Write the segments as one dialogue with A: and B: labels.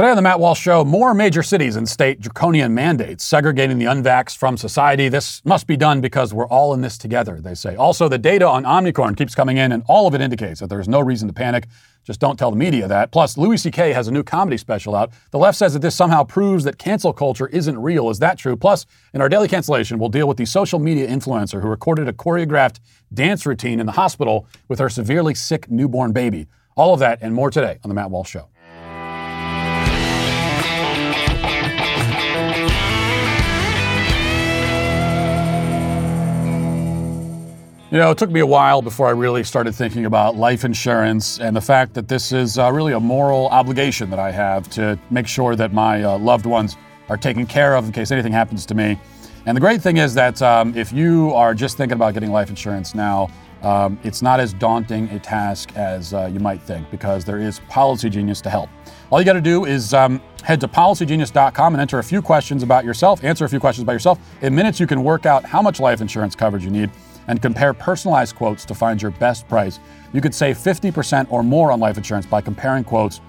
A: Today on the Matt Walsh Show, more major cities and state draconian mandates segregating the unvaxxed from society. This must be done because we're all in this together, they say. Also, the data on Omicron keeps coming in, and all of it indicates that there's no reason to panic. Just don't tell the media that. Plus, Louis C.K. has a new comedy special out. The left says that this somehow proves that cancel culture isn't real. Is that true? Plus, in our daily cancellation, we'll deal with the social media influencer who recorded a choreographed dance routine in the hospital with her severely sick newborn baby. All of that and more today on The Matt Walsh Show. You know, it took me a while before I really started thinking about life insurance and the fact that this is uh, really a moral obligation that I have to make sure that my uh, loved ones are taken care of in case anything happens to me. And the great thing is that um, if you are just thinking about getting life insurance now, um, it's not as daunting a task as uh, you might think because there is Policy Genius to help. All you got to do is um, head to policygenius.com and enter a few questions about yourself, answer a few questions about yourself. In minutes, you can work out how much life insurance coverage you need and compare personalized quotes to find your best price. You could save 50% or more on life insurance by comparing quotes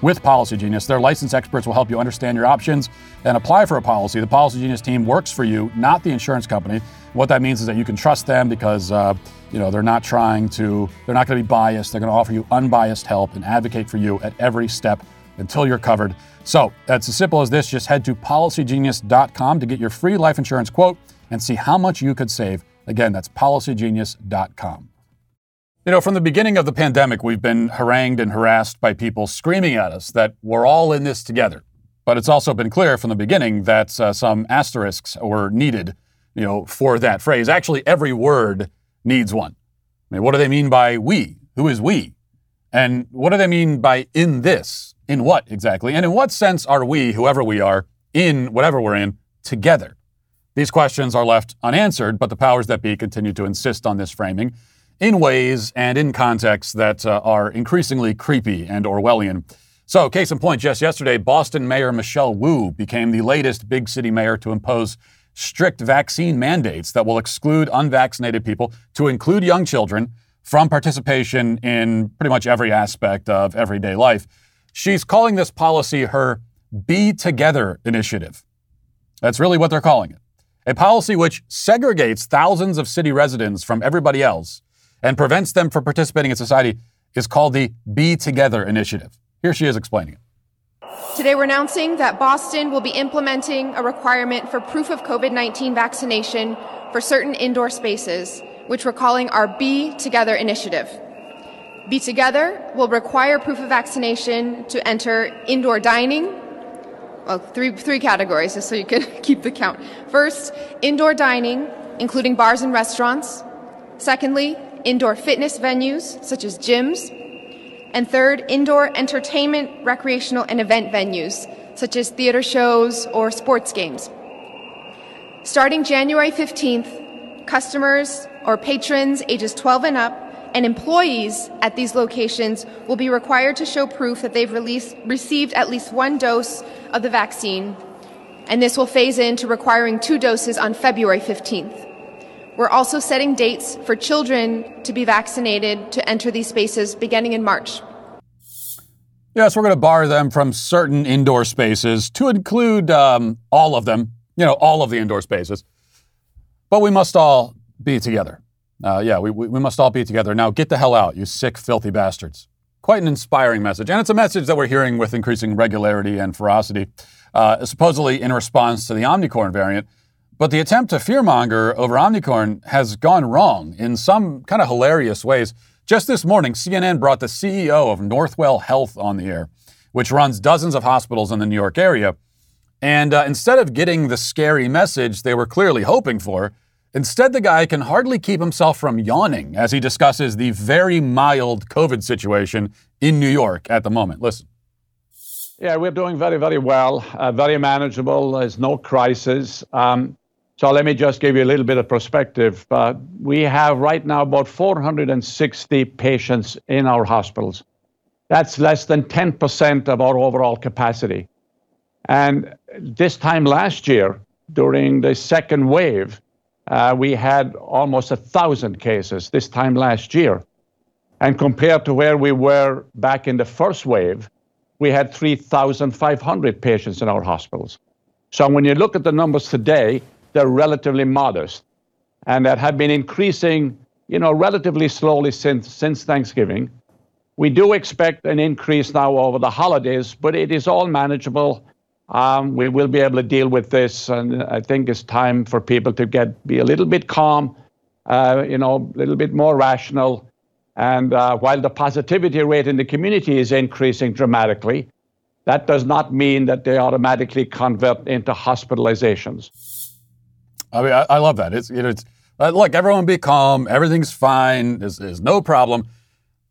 A: with Policy Genius. Their licensed experts will help you understand your options and apply for a policy. The Policy Genius team works for you, not the insurance company. What that means is that you can trust them because uh, you know they're not trying to, they're not going to be biased. They're going to offer you unbiased help and advocate for you at every step until you're covered. So that's as simple as this. Just head to policygenius.com to get your free life insurance quote and see how much you could save Again, that's policygenius.com. You know, from the beginning of the pandemic, we've been harangued and harassed by people screaming at us that we're all in this together. But it's also been clear from the beginning that uh, some asterisks were needed, you know, for that phrase. Actually, every word needs one. I mean, what do they mean by we? Who is we? And what do they mean by in this? In what exactly? And in what sense are we, whoever we are, in whatever we're in, together? These questions are left unanswered, but the powers that be continue to insist on this framing in ways and in contexts that uh, are increasingly creepy and Orwellian. So, case in point, just yesterday, Boston Mayor Michelle Wu became the latest big city mayor to impose strict vaccine mandates that will exclude unvaccinated people, to include young children, from participation in pretty much every aspect of everyday life. She's calling this policy her Be Together initiative. That's really what they're calling it a policy which segregates thousands of city residents from everybody else and prevents them from participating in society is called the Be Together Initiative. Here she is explaining it.
B: Today, we're announcing that Boston will be implementing a requirement for proof of COVID 19 vaccination for certain indoor spaces, which we're calling our Be Together Initiative. Be Together will require proof of vaccination to enter indoor dining, well, three, three categories, just so you can keep the count. First, indoor dining, including bars and restaurants. Secondly, indoor fitness venues, such as gyms. And third, indoor entertainment, recreational, and event venues, such as theater shows or sports games. Starting January 15th, customers or patrons ages 12 and up and employees at these locations will be required to show proof that they've released, received at least one dose of the vaccine, and this will phase into requiring two doses on February 15th. We're also setting dates for children to be vaccinated to enter these spaces beginning in March.
A: Yes, we're going to bar them from certain indoor spaces to include um, all of them, you know, all of the indoor spaces. But we must all be together. Uh, yeah, we, we must all be together. Now get the hell out, you sick, filthy bastards. Quite an inspiring message. And it's a message that we're hearing with increasing regularity and ferocity, uh, supposedly in response to the Omicron variant. But the attempt to fearmonger over Omicron has gone wrong in some kind of hilarious ways. Just this morning, CNN brought the CEO of Northwell Health on the air, which runs dozens of hospitals in the New York area. And uh, instead of getting the scary message they were clearly hoping for, Instead, the guy can hardly keep himself from yawning as he discusses the very mild COVID situation in New York at the moment. Listen.
C: Yeah, we're doing very, very well, uh, very manageable. There's no crisis. Um, so let me just give you a little bit of perspective. Uh, we have right now about 460 patients in our hospitals. That's less than 10% of our overall capacity. And this time last year, during the second wave, Uh, we had almost a thousand cases this time last year. And compared to where we were back in the first wave, we had 3,500 patients in our hospitals. So when you look at the numbers today, they're relatively modest, and that have been increasing, you know, relatively slowly since since Thanksgiving. We do expect an increase now over the holidays, but it is all manageable. Um, we will be able to deal with this, and I think it's time for people to get be a little bit calm, uh, you know, a little bit more rational. And uh, while the positivity rate in the community is increasing dramatically, that does not mean that they automatically convert into hospitalizations.
A: I mean, I, I love that. It's, you know, it's uh, look, everyone be calm. Everything's fine. There's, there's no problem.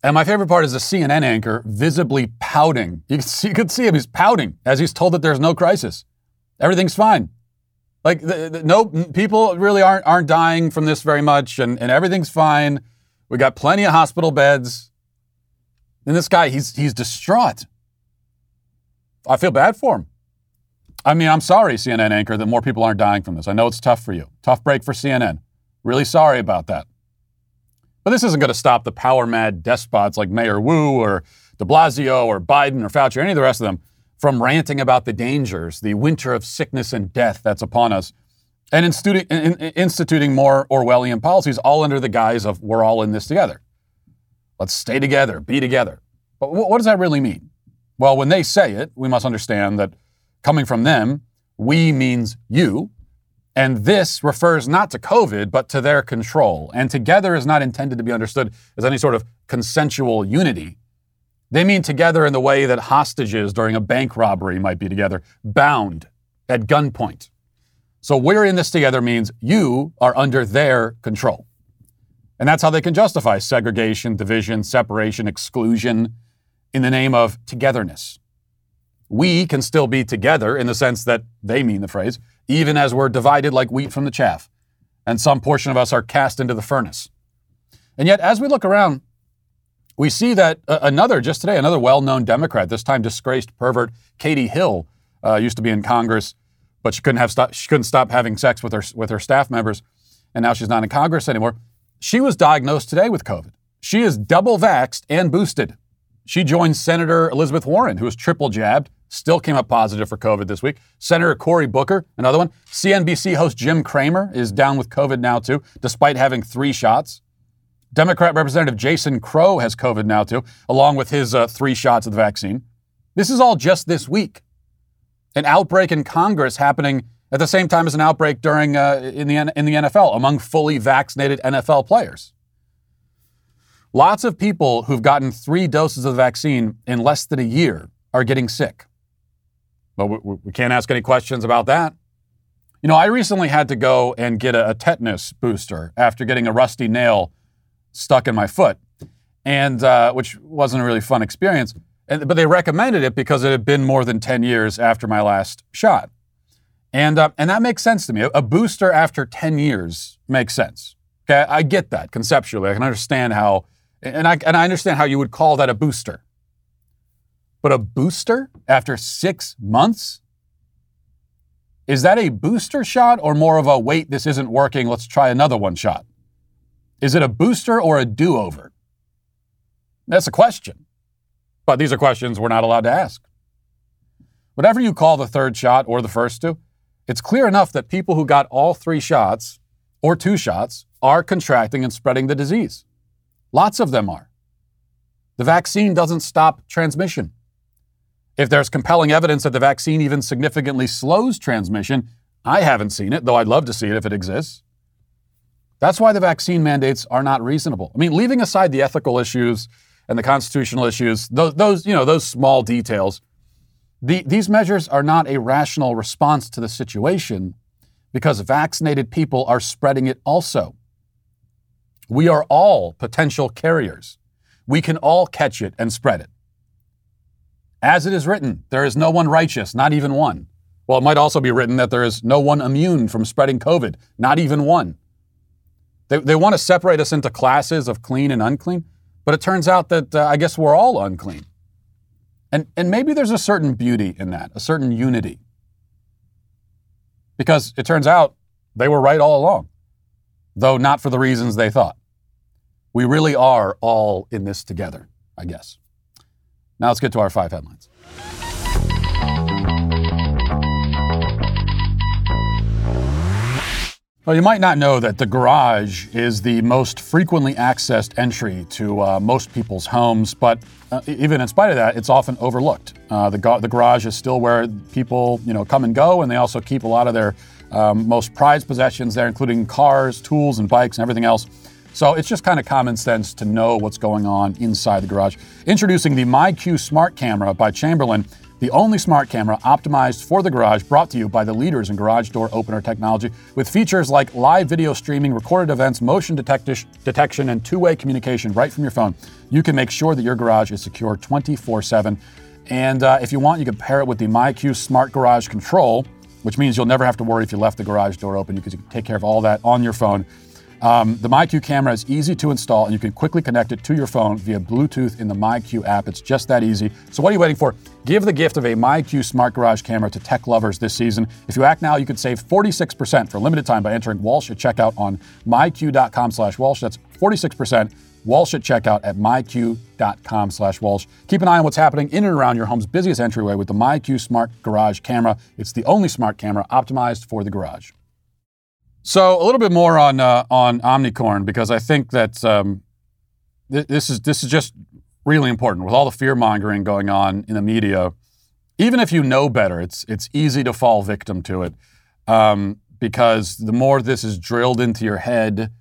A: And my favorite part is the CNN anchor visibly pouting. You can see, you can see him. He's pouting as he's told that there's no crisis. Everything's fine. Like the, the, no people really aren't aren't dying from this very much, and, and everything's fine. We got plenty of hospital beds. And this guy, he's he's distraught. I feel bad for him. I mean, I'm sorry, CNN anchor, that more people aren't dying from this. I know it's tough for you. Tough break for CNN. Really sorry about that. But this isn't going to stop the power mad despots like Mayor Wu or de Blasio or Biden or Fauci or any of the rest of them from ranting about the dangers, the winter of sickness and death that's upon us, and instituting, in, instituting more Orwellian policies, all under the guise of we're all in this together. Let's stay together, be together. But what does that really mean? Well, when they say it, we must understand that coming from them, we means you, and this refers not to COVID, but to their control. And together is not intended to be understood as any sort of consensual unity. They mean together in the way that hostages during a bank robbery might be together, bound at gunpoint. So we're in this together means you are under their control. And that's how they can justify segregation, division, separation, exclusion in the name of togetherness. We can still be together in the sense that they mean the phrase, even as we're divided like wheat from the chaff, and some portion of us are cast into the furnace. And yet, as we look around, we see that uh, another, just today, another well known Democrat, this time disgraced pervert Katie Hill, uh, used to be in Congress, but she couldn't, have stop, she couldn't stop having sex with her, with her staff members, and now she's not in Congress anymore. She was diagnosed today with COVID. She is double vaxxed and boosted. She joined Senator Elizabeth Warren, who was triple jabbed, still came up positive for COVID this week. Senator Cory Booker, another one. CNBC host Jim Cramer is down with COVID now, too, despite having three shots. Democrat Representative Jason Crow has COVID now, too, along with his uh, three shots of the vaccine. This is all just this week. An outbreak in Congress happening at the same time as an outbreak during uh, in the in the NFL among fully vaccinated NFL players. Lots of people who've gotten three doses of the vaccine in less than a year are getting sick. But we, we can't ask any questions about that. You know, I recently had to go and get a, a tetanus booster after getting a rusty nail stuck in my foot, and uh, which wasn't a really fun experience. And, but they recommended it because it had been more than 10 years after my last shot. And, uh, and that makes sense to me. A booster after 10 years makes sense. Okay, I get that conceptually. I can understand how, and I, and I understand how you would call that a booster. But a booster after six months? Is that a booster shot or more of a wait, this isn't working, let's try another one shot? Is it a booster or a do over? That's a question. But these are questions we're not allowed to ask. Whatever you call the third shot or the first two, it's clear enough that people who got all three shots or two shots are contracting and spreading the disease. Lots of them are. The vaccine doesn't stop transmission. If there's compelling evidence that the vaccine even significantly slows transmission, I haven't seen it, though I'd love to see it if it exists. That's why the vaccine mandates are not reasonable. I mean, leaving aside the ethical issues and the constitutional issues, those, those you know, those small details, the, these measures are not a rational response to the situation because vaccinated people are spreading it also. We are all potential carriers. We can all catch it and spread it. As it is written, there is no one righteous, not even one. Well, it might also be written that there is no one immune from spreading COVID, not even one. They, they want to separate us into classes of clean and unclean, but it turns out that uh, I guess we're all unclean. And, and maybe there's a certain beauty in that, a certain unity. Because it turns out they were right all along, though not for the reasons they thought. We really are all in this together, I guess. Now let's get to our five headlines. Well, you might not know that the garage is the most frequently accessed entry to uh, most people's homes, but uh, even in spite of that, it's often overlooked. Uh, the, the garage is still where people, you know, come and go, and they also keep a lot of their um, most prized possessions there, including cars, tools, and bikes, and everything else. So it's just kind of common sense to know what's going on inside the garage. Introducing the MyQ Smart Camera by Chamberlain the only smart camera optimized for the garage, brought to you by the leaders in garage door opener technology, with features like live video streaming, recorded events, motion detection, and two way communication right from your phone. You can make sure that your garage is secure 24 7. And uh, if you want, you can pair it with the MyQ Smart Garage Control, which means you'll never have to worry if you left the garage door open. You can take care of all that on your phone. Um, the MyQ camera is easy to install, and you can quickly connect it to your phone via Bluetooth in the MyQ app. It's just that easy. So, what are you waiting for? Give the gift of a MyQ Smart Garage camera to tech lovers this season. If you act now, you could save 46% for a limited time by entering Walsh at checkout on myq.com slash Walsh. That's 46%. Walsh at checkout at myq.com slash Walsh. Keep an eye on what's happening in and around your home's busiest entryway with the MyQ Smart Garage camera. It's the only smart camera optimized for the garage. So a little bit more on uh, on Omnicorn because I think that um, th- this is this is just really important with all the fear mongering going on in the media. Even if you know better, it's it's easy to fall victim to it um, because the more this is drilled into your head,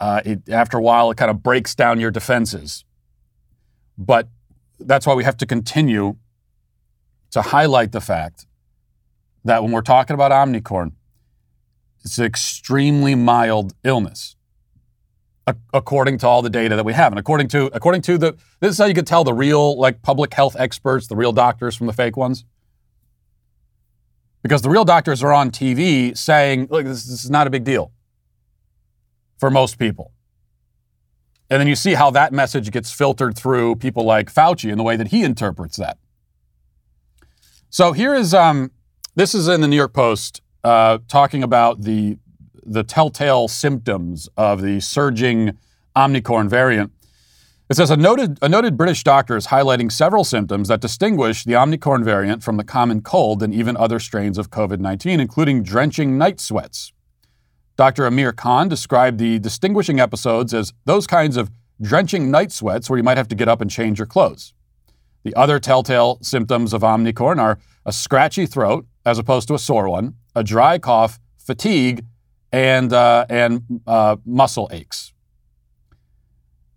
A: uh, it, after a while it kind of breaks down your defenses. But that's why we have to continue to highlight the fact that when we're talking about Omnicorn it's an extremely mild illness, according to all the data that we have, and according to according to the this is how you can tell the real like public health experts, the real doctors from the fake ones, because the real doctors are on TV saying, "Look, this, this is not a big deal for most people." And then you see how that message gets filtered through people like Fauci in the way that he interprets that. So here is um, this is in the New York Post uh, talking about the the telltale symptoms of the surging Omnicorn variant. It says a noted, a noted British doctor is highlighting several symptoms that distinguish the Omnicorn variant from the common cold and even other strains of COVID 19, including drenching night sweats. Dr. Amir Khan described the distinguishing episodes as those kinds of drenching night sweats where you might have to get up and change your clothes. The other telltale symptoms of Omnicorn are a scratchy throat, as opposed to a sore one, a dry cough, fatigue, and, uh, and uh, muscle aches.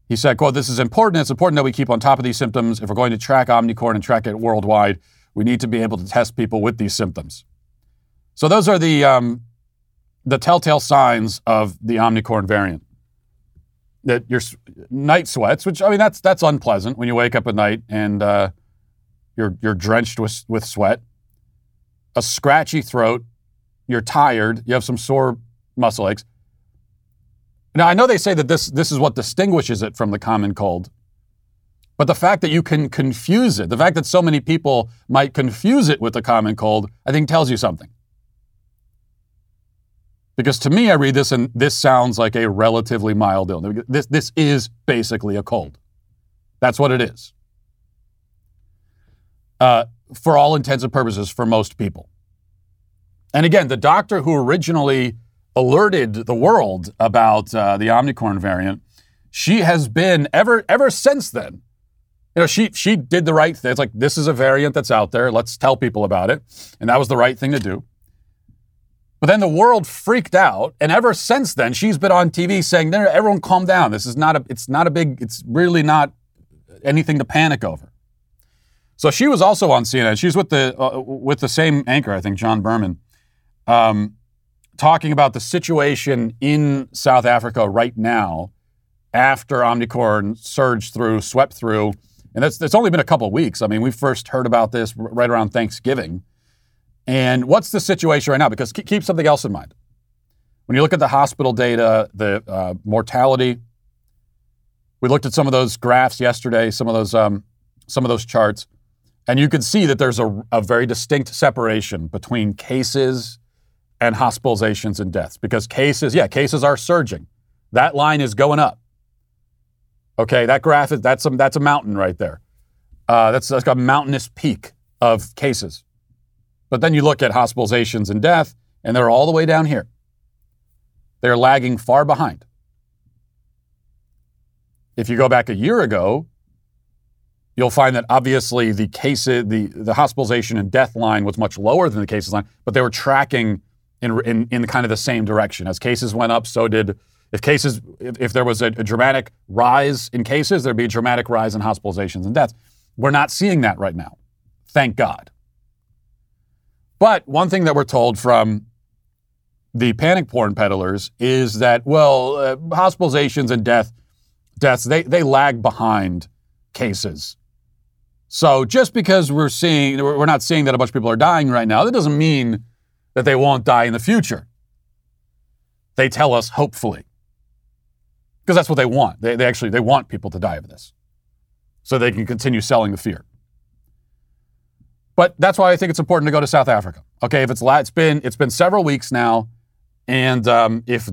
A: He said, quote, this is important. It's important that we keep on top of these symptoms. If we're going to track Omnicorn and track it worldwide, we need to be able to test people with these symptoms. So those are the, um, the telltale signs of the Omnicorn variant. That your night sweats, which I mean that's that's unpleasant when you wake up at night and uh, you're you're drenched with with sweat. A scratchy throat, you're tired, you have some sore muscle aches. Now, I know they say that this, this is what distinguishes it from the common cold, but the fact that you can confuse it, the fact that so many people might confuse it with the common cold, I think tells you something. Because to me, I read this and this sounds like a relatively mild illness. This, this is basically a cold. That's what it is. Uh, for all intents and purposes, for most people. And again, the doctor who originally alerted the world about uh, the Omnicorn variant, she has been ever ever since then. You know, she she did the right thing. It's like this is a variant that's out there. Let's tell people about it, and that was the right thing to do. But then the world freaked out, and ever since then, she's been on TV saying, "No, everyone, calm down. This is not a. It's not a big. It's really not anything to panic over." So she was also on CNN. She's with the uh, with the same anchor, I think, John Berman um, talking about the situation in South Africa right now after Omnicorn surged through, swept through. And that's, it's only been a couple weeks. I mean, we first heard about this right around Thanksgiving. And what's the situation right now? Because keep something else in mind. When you look at the hospital data, the uh, mortality, we looked at some of those graphs yesterday, some of those, um, some of those charts, and you can see that there's a, a very distinct separation between cases and hospitalizations and deaths because cases, yeah, cases are surging. That line is going up. Okay, that graph is that's a, that's a mountain right there. Uh, that's, that's a mountainous peak of cases. But then you look at hospitalizations and death, and they're all the way down here. They're lagging far behind. If you go back a year ago, you'll find that obviously the cases, the, the hospitalization and death line was much lower than the cases line, but they were tracking in, in, in kind of the same direction. As cases went up, so did, if cases, if, if there was a, a dramatic rise in cases, there'd be a dramatic rise in hospitalizations and deaths. We're not seeing that right now. Thank God. But one thing that we're told from the panic porn peddlers is that, well, uh, hospitalizations and death, deaths, they, they lag behind cases. So just because we're seeing, we're not seeing that a bunch of people are dying right now, that doesn't mean that they won't die in the future. They tell us hopefully. Because that's what they want. They, they actually, they want people to die of this so they can continue selling the fear. But that's why I think it's important to go to South Africa. Okay, if it's it's been it's been several weeks now, and um, if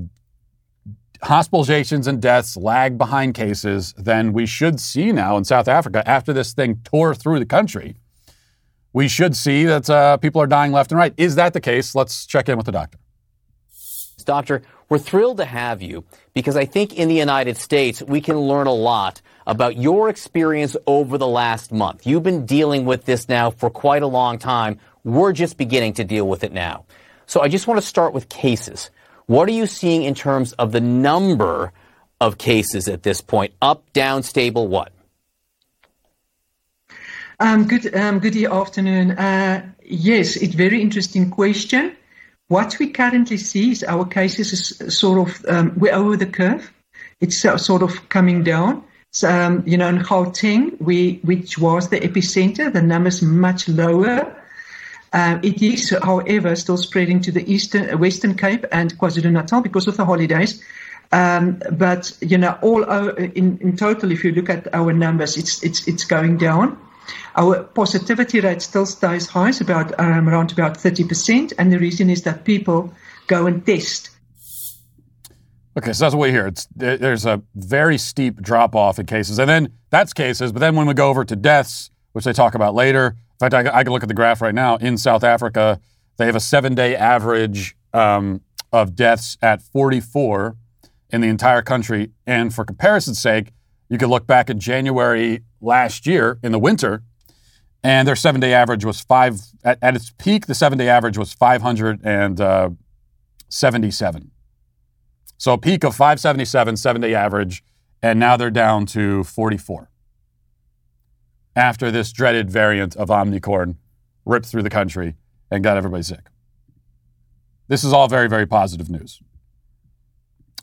A: hospitalizations and deaths lag behind cases, then we should see now in South Africa, after this thing tore through the country, we should see that uh, people are dying left and right. Is that the case? Let's check in with the doctor.
D: Doctor, we're thrilled to have you because I think in the United States we can learn a lot about your experience over the last month. You've been dealing with this now for quite a long time. We're just beginning to deal with it now. So I just want to start with cases. What are you seeing in terms of the number of cases at this point? Up, down, stable, what?
E: Um, good, um, good afternoon. Uh, yes, it's very interesting question. What we currently see is our cases is sort of um, we're over the curve. It's uh, sort of coming down. So, um, you know, in Gauteng, we, which was the epicenter, the numbers much lower. Um, it is, however, still spreading to the eastern, Western Cape and KwaZulu-Natal because of the holidays. Um, but you know, all our, in, in total, if you look at our numbers, it's it's it's going down. Our positivity rate still stays high, it's about um, around about thirty percent, and the reason is that people go and test.
A: Okay, so that's what we hear. It's there's a very steep drop off in cases, and then that's cases. But then when we go over to deaths, which they talk about later, in fact, I, I can look at the graph right now. In South Africa, they have a seven day average um, of deaths at 44 in the entire country. And for comparison's sake, you could look back at January last year in the winter, and their seven day average was five, at, at, its peak, the seven day average was 577. Uh, so a peak of 577, seven day average, and now they're down to 44 after this dreaded variant of Omnicorn ripped through the country and got everybody sick. This is all very, very positive news.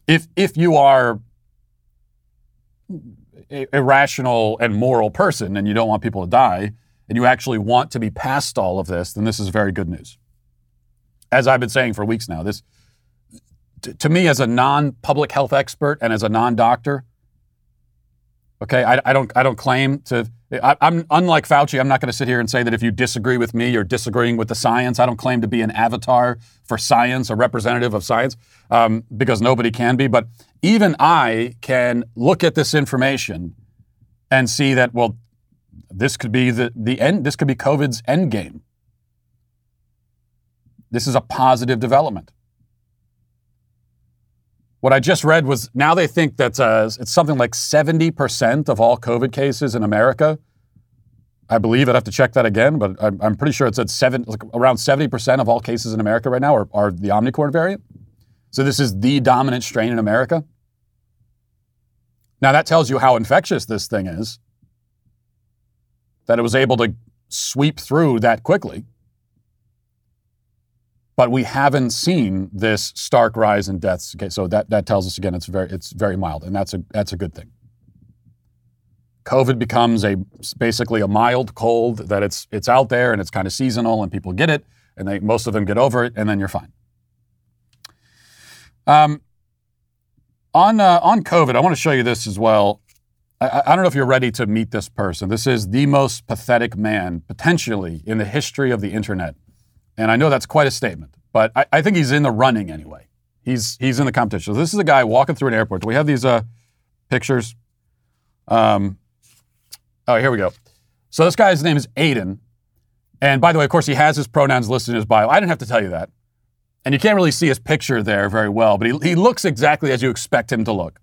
A: If, if you are a, a rational and moral person and you don't want people to die and you actually want to be past all of this, then this is very good news. As I've been saying for weeks now, this to me as a non-public health expert and as a non-doctor, okay, I, I don't I don't claim to I, am unlike Fauci. I'm not going to sit here and say that if you disagree with me, you're disagreeing with the science. I don't claim to be an avatar for science, a representative of science, um, because nobody can be. But even I can look at this information and see that well, this could be the the end. This could be COVID's end game. This is a positive development. What I just read was now they think that uh, it's something like 70% of all COVID cases in America. I believe I'd have to check that again, but I'm, I'm pretty sure it said seven, like around 70% of all cases in America right now are, are the Omicron variant. So this is the dominant strain in America. Now that tells you how infectious this thing is, that it was able to sweep through that quickly but we haven't seen this stark rise in deaths. Okay, so that, that tells us again it's very it's very mild, and that's a that's a good thing. COVID becomes a basically a mild cold that it's it's out there and it's kind of seasonal and people get it and they most of them get over it and then you're fine. Um, on uh, on COVID, I want to show you this as well. I, I don't know if you're ready to meet this person. This is the most pathetic man potentially in the history of the internet. And I know that's quite a statement, but I, I think he's in the running anyway. He's, he's in the competition. So this is a guy walking through an airport. Do we have these uh, pictures? Um, oh, here we go. So this guy's name is Aiden, And by the way, of course, he has his pronouns listed in his bio. I didn't have to tell you that. And you can't really see his picture there very well, but he, he looks exactly as you expect him to look.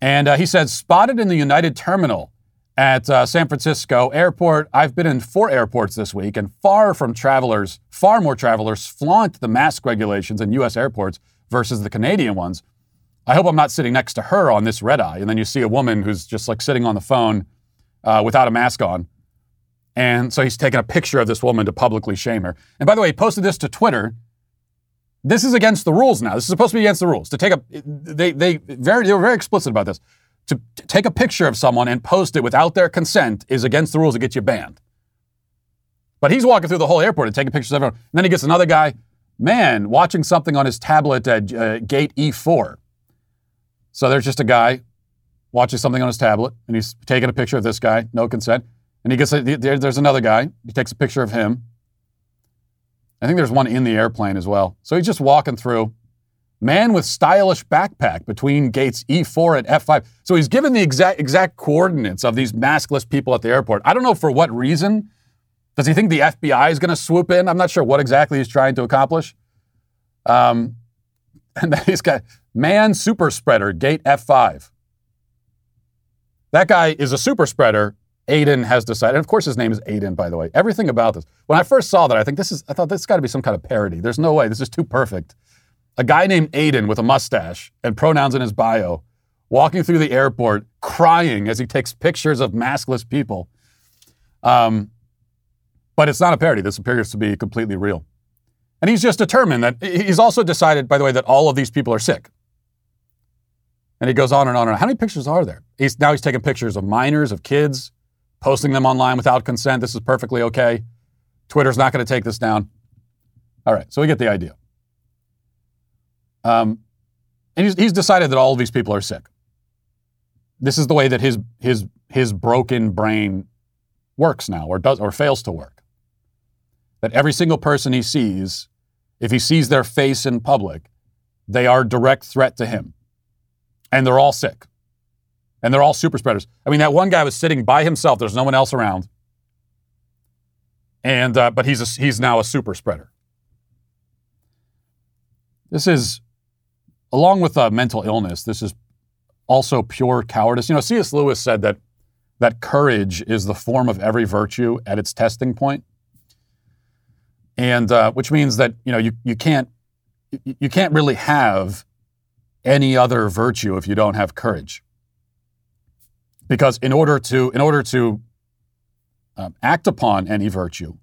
A: And uh, he said, spotted in the United Terminal at uh, San Francisco Airport. I've been in four airports this week, and far from travelers, far more travelers flaunt the mask regulations in U.S. airports versus the Canadian ones. I hope I'm not sitting next to her on this red eye. And then you see a woman who's just like sitting on the phone uh, without a mask on. And so he's taking a picture of this woman to publicly shame her. And by the way, he posted this to Twitter. This is against the rules now. This is supposed to be against the rules. To take a, they, they, very, they were very explicit about this. To, take a picture of someone and post it without their consent is against the rules. It gets you banned. But he's walking through the whole airport and taking pictures of everyone. And then he gets another guy, man, watching something on his tablet at uh, gate E4. So there's just a guy watching something on his tablet, and he's taking a picture of this guy, no consent. And he gets a, there, there's another guy. He takes a picture of him. I think there's one in the airplane as well. So he's just walking through. Man with stylish backpack between gates E4 and F5. So he's given the exact exact coordinates of these maskless people at the airport. I don't know for what reason. Does he think the FBI is going to swoop in? I'm not sure what exactly he's trying to accomplish. Um, and then he's got man super spreader, gate F5. That guy is a super spreader. Aiden has decided. And of course, his name is Aiden, by the way. Everything about this. When I first saw that, I think this is. I thought this got to be some kind of parody. There's no way. This is too perfect. A guy named Aiden with a mustache and pronouns in his bio, walking through the airport, crying as he takes pictures of maskless people. Um, but it's not a parody. This appears to be completely real. And he's just determined that he's also decided, by the way, that all of these people are sick. And he goes on and on and on. How many pictures are there? He's, now he's taking pictures of minors, of kids, posting them online without consent. This is perfectly okay. Twitter's not going to take this down. All right, so we get the idea. Um, and he's, he's decided that all of these people are sick. This is the way that his, his, his broken brain works now, or does, or fails to work. That every single person he sees, if he sees their face in public, they are a direct threat to him and they're all sick. And they're all super spreaders. I mean, that one guy was sitting by himself. There's no one else around. And uh, but he's a, he's now a super spreader. This is, along with uh, mental illness, this is also pure cowardice. You know, C.S. Lewis said that that courage is the form of every virtue at its testing point, and uh, which means that you know you you can't you can't really have any other virtue if you don't have courage. Because in order to, in order to um, act upon any virtue,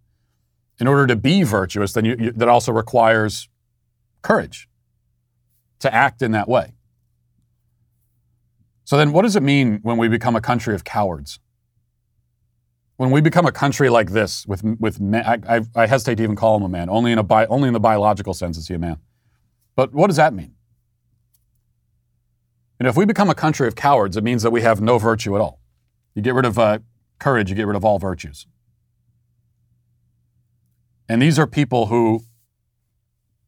A: in order to be virtuous, then you, you, that also requires courage to act in that way. So then, what does it mean when we become a country of cowards? When we become a country like this, with with men, I, I, I hesitate to even call him a man. Only in a bi, only in the biological sense is he a man. But what does that mean? And if we become a country of cowards, it means that we have no virtue at all. You get rid of uh, courage, you get rid of all virtues. And these are people who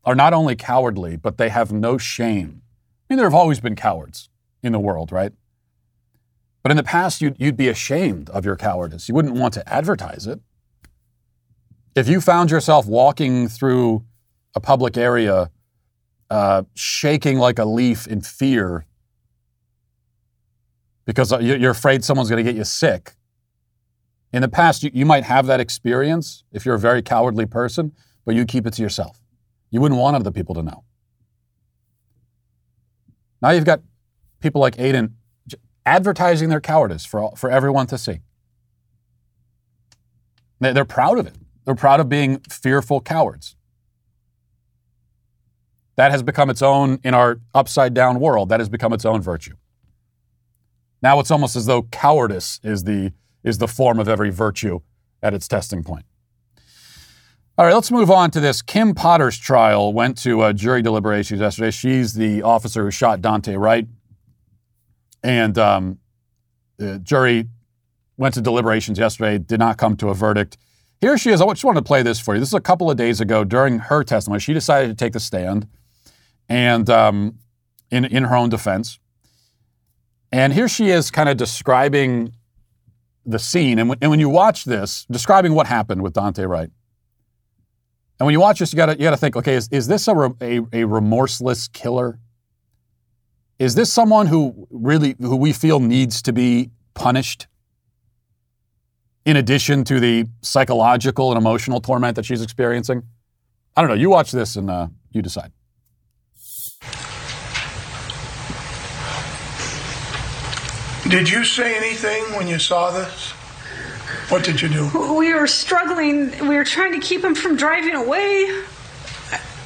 A: are not only cowardly, but they have no shame. I mean, there have always been cowards in the world, right? But in the past, you'd, you'd be ashamed of your cowardice. You wouldn't want to advertise it. If you found yourself walking through a public area, uh, shaking like a leaf in fear because you're afraid someone's going to get you sick. In the past, you, you might have that experience if you're a very cowardly person, but you keep it to yourself. You wouldn't want other people to know. Now you've got people like Aiden advertising their cowardice for, for everyone to see. They're proud of it. They're proud of being fearful cowards. That has become its own, in our upside down world, that has become its own virtue. Now it's almost as though cowardice is the, is the form of every virtue at its testing point. All right, let's move on to this. Kim Potter's trial went to uh, jury deliberations yesterday. She's the officer who shot Daunte Wright. And um, the jury went to deliberations yesterday, did not come to a verdict. Here she is. I just wanted to play this for you. This is a couple of days ago during her testimony. She decided to take the stand and um, in, in her own defense. And here she is kind of describing the scene, and when, and when you watch this, describing what happened with Daunte Wright, and when you watch this, you gotta you gotta think, okay, is, is this a, a, a remorseless killer? Is this someone who really who we feel needs to be punished? In addition to the psychological and emotional torment that she's experiencing, I don't know. You watch this and uh, you decide.
F: Did you say anything when you saw this? What did you do?
G: We were struggling. We were trying to keep him from driving away.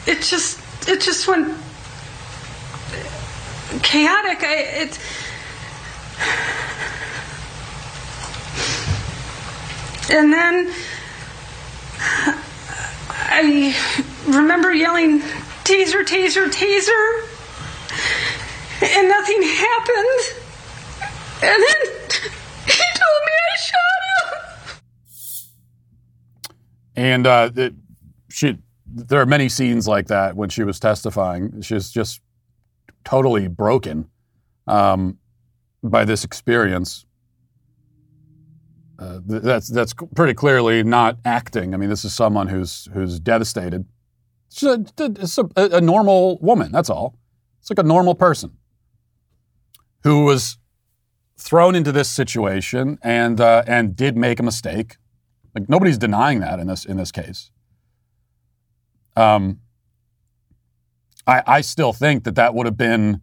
G: It just, it just went chaotic. I, it. And then I remember yelling, taser, taser, taser, and nothing happened. And then he told me I shot
A: And uh, it, she, there are many scenes like that when she was testifying. She's just totally broken um, by this experience. Uh, that's that's pretty clearly not acting. I mean, this is someone who's who's devastated. She's a, a, a normal woman. That's all. It's like a normal person who was thrown into this situation and uh, and did make a mistake. Like nobody's denying that in this in this case. Um, I I still think that that would have been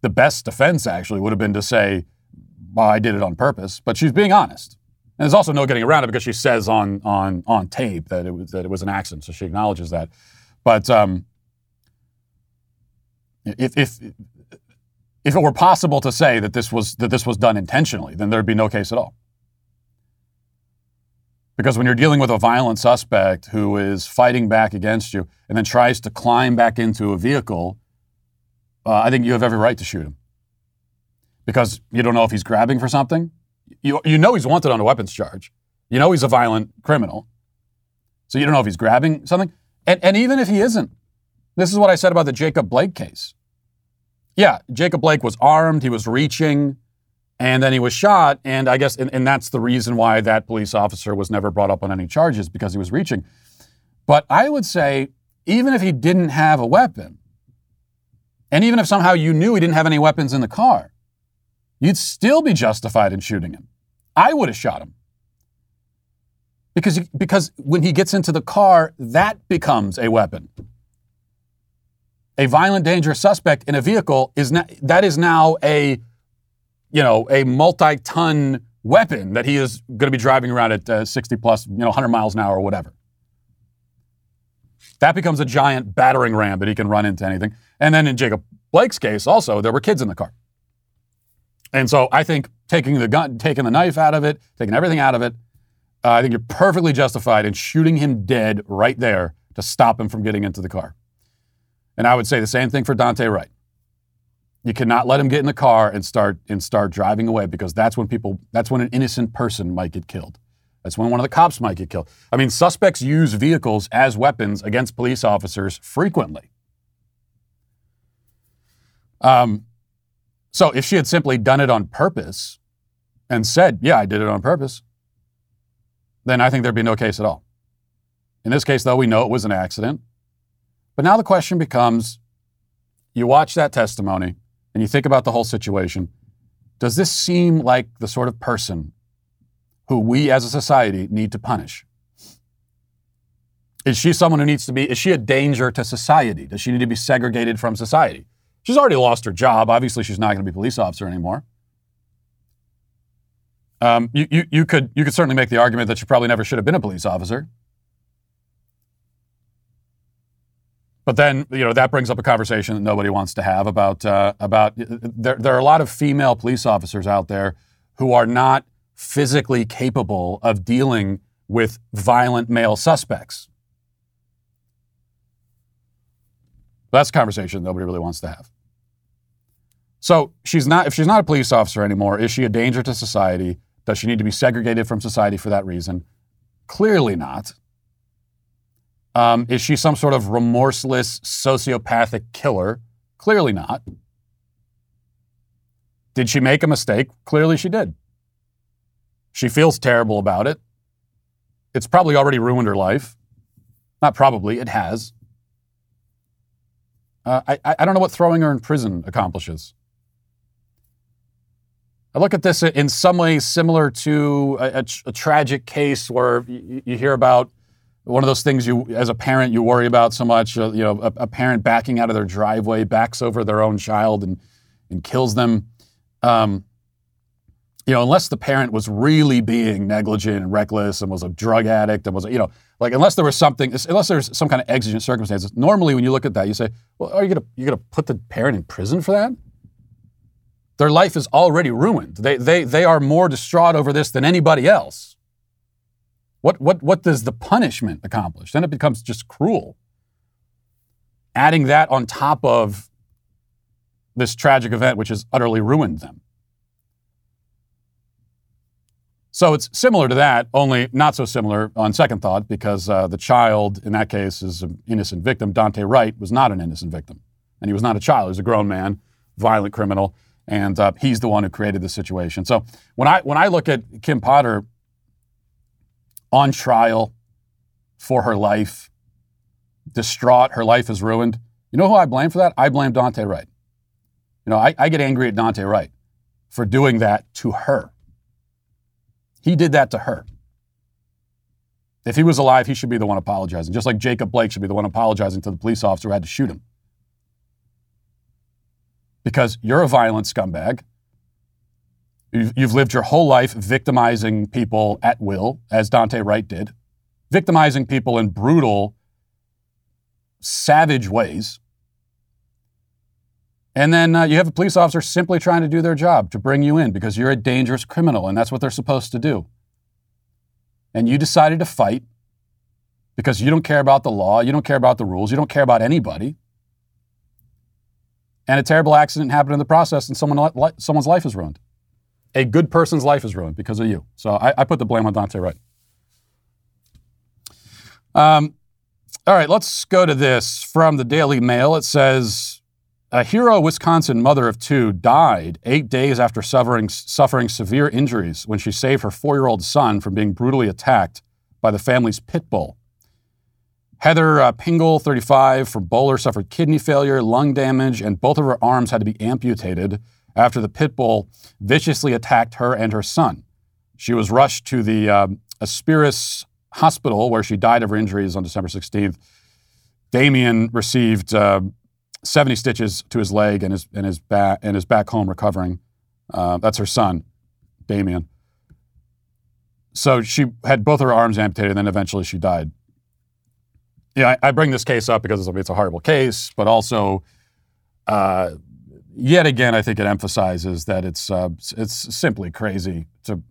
A: the best defense. Actually, would have been to say, "Well, I did it on purpose," but she's being honest. And there's also no getting around it because she says on on on tape that it was that it was an accident, so she acknowledges that. But um, if if if it were possible to say that this was that this was done intentionally, then there'd be no case at all. Because when you're dealing with a violent suspect who is fighting back against you and then tries to climb back into a vehicle, uh, I think you have every right to shoot him. Because you don't know if he's grabbing for something. You, you know he's wanted on a weapons charge. You know he's a violent criminal. So you don't know if he's grabbing something. And, and even if he isn't, this is what I said about the Jacob Blake case. Yeah, Jacob Blake was armed, he was reaching, and then he was shot. And I guess, and, and that's the reason why that police officer was never brought up on any charges because he was reaching. But I would say, even if he didn't have a weapon, and even if somehow you knew he didn't have any weapons in the car, you'd still be justified in shooting him. I would have shot him. Because, because when he gets into the car, that becomes a weapon a violent, dangerous suspect in a vehicle is not, that is now a, you know, a multi-ton weapon that he is going to be driving around at uh, 60 plus, you know, 100 miles an hour or whatever. That becomes a giant battering ram that he can run into anything. And then in Jacob Blake's case, also there were kids in the car. And so I think taking the gun, taking the knife out of it, taking everything out of it, uh, I think you're perfectly justified in shooting him dead right there to stop him from getting into the car. And I would say the same thing for Daunte Wright. You cannot let him get in the car and start and start driving away because that's when people that's when an innocent person might get killed. That's when one of the cops might get killed. I mean, suspects use vehicles as weapons against police officers frequently. Um, so if she had simply done it on purpose and said, "Yeah, I did it on purpose," then I think there'd be no case at all. In this case, though, we know it was an accident. But now the question becomes you watch that testimony and you think about the whole situation. Does this seem like the sort of person who we as a society need to punish? Is she someone who needs to be, is she a danger to society? Does she need to be segregated from society? She's already lost her job. Obviously, she's not going to be a police officer anymore. Um, you, you, you, could, you could certainly make the argument that she probably never should have been a police officer. But then, you know, that brings up a conversation that nobody wants to have about uh, about there. There are a lot of female police officers out there who are not physically capable of dealing with violent male suspects. That's a conversation nobody really wants to have. So she's not. If she's not a police officer anymore, is she a danger to society? Does she need to be segregated from society for that reason? Clearly not. Um, is she some sort of remorseless sociopathic killer? Clearly not. Did she make a mistake? Clearly she did. She feels terrible about it. It's probably already ruined her life. Not probably, it has. Uh, I, I don't know what throwing her in prison accomplishes. I look at this in some ways similar to a, a, a tragic case where you, you, hear about one of those things you, as a parent, you worry about so much. Uh, you know, a, a, parent backing out of their driveway, backs over their own child, and and kills them. Um, you know, unless the parent was really being negligent and reckless and was a drug addict and was, you know, like unless there was something, unless there's some kind of exigent circumstances. Normally, when you look at that, you say, well, are you gonna you gonna put the parent in prison for that? Their life is already ruined. They they they are more distraught over this than anybody else. What what what does the punishment accomplish? Then it becomes just cruel. Adding that on top of this tragic event, which has utterly ruined them. So it's similar to that, only not so similar on second thought, because uh, the child in that case is an innocent victim. Daunte Wright was not an innocent victim, and he was not a child; he was a grown man, violent criminal, and uh, he's the one who created the situation. So when I when I look at Kim Potter on trial for her life, distraught, her life is ruined. You know who I blame for that? I blame Daunte Wright. You know, I, I get angry at Daunte Wright for doing that to her he did that to her. If he was alive, he should be the one apologizing, just like Jacob Blake should be the one apologizing to the police officer who had to shoot him. Because you're a violent scumbag. You've lived your whole life victimizing people at will, as Daunte Wright did, victimizing people in brutal, savage ways. And then uh, you have a police officer simply trying to do their job to bring you in because you're a dangerous criminal and that's what they're supposed to do. And you decided to fight because you don't care about the law, you don't care about the rules, you don't care about anybody. And a terrible accident happened in the process and someone, someone's life is ruined. A good person's life is ruined because of you. So I, I put the blame on Daunte Wright. Um, all right, let's go to this from the Daily Mail. It says, a Hero, Wisconsin mother of two died eight days after suffering, suffering severe injuries when she saved her four year old son from being brutally attacked by the family's pit bull. Heather uh, Pingel, 35, from Bowler, suffered kidney failure, lung damage, and both of her arms had to be amputated after the pit bull viciously attacked her and her son. She was rushed to the uh, Aspirus Hospital, where she died of her injuries on December 16th. Damien received uh, 70 stitches to his leg and his, and back, and his back home recovering. Uh, that's her son, Damien. So she had both her arms amputated, and then eventually she died. Yeah, I, I bring this case up because it's a horrible case, but also, uh, yet again, I think it emphasizes that it's uh, it's simply crazy to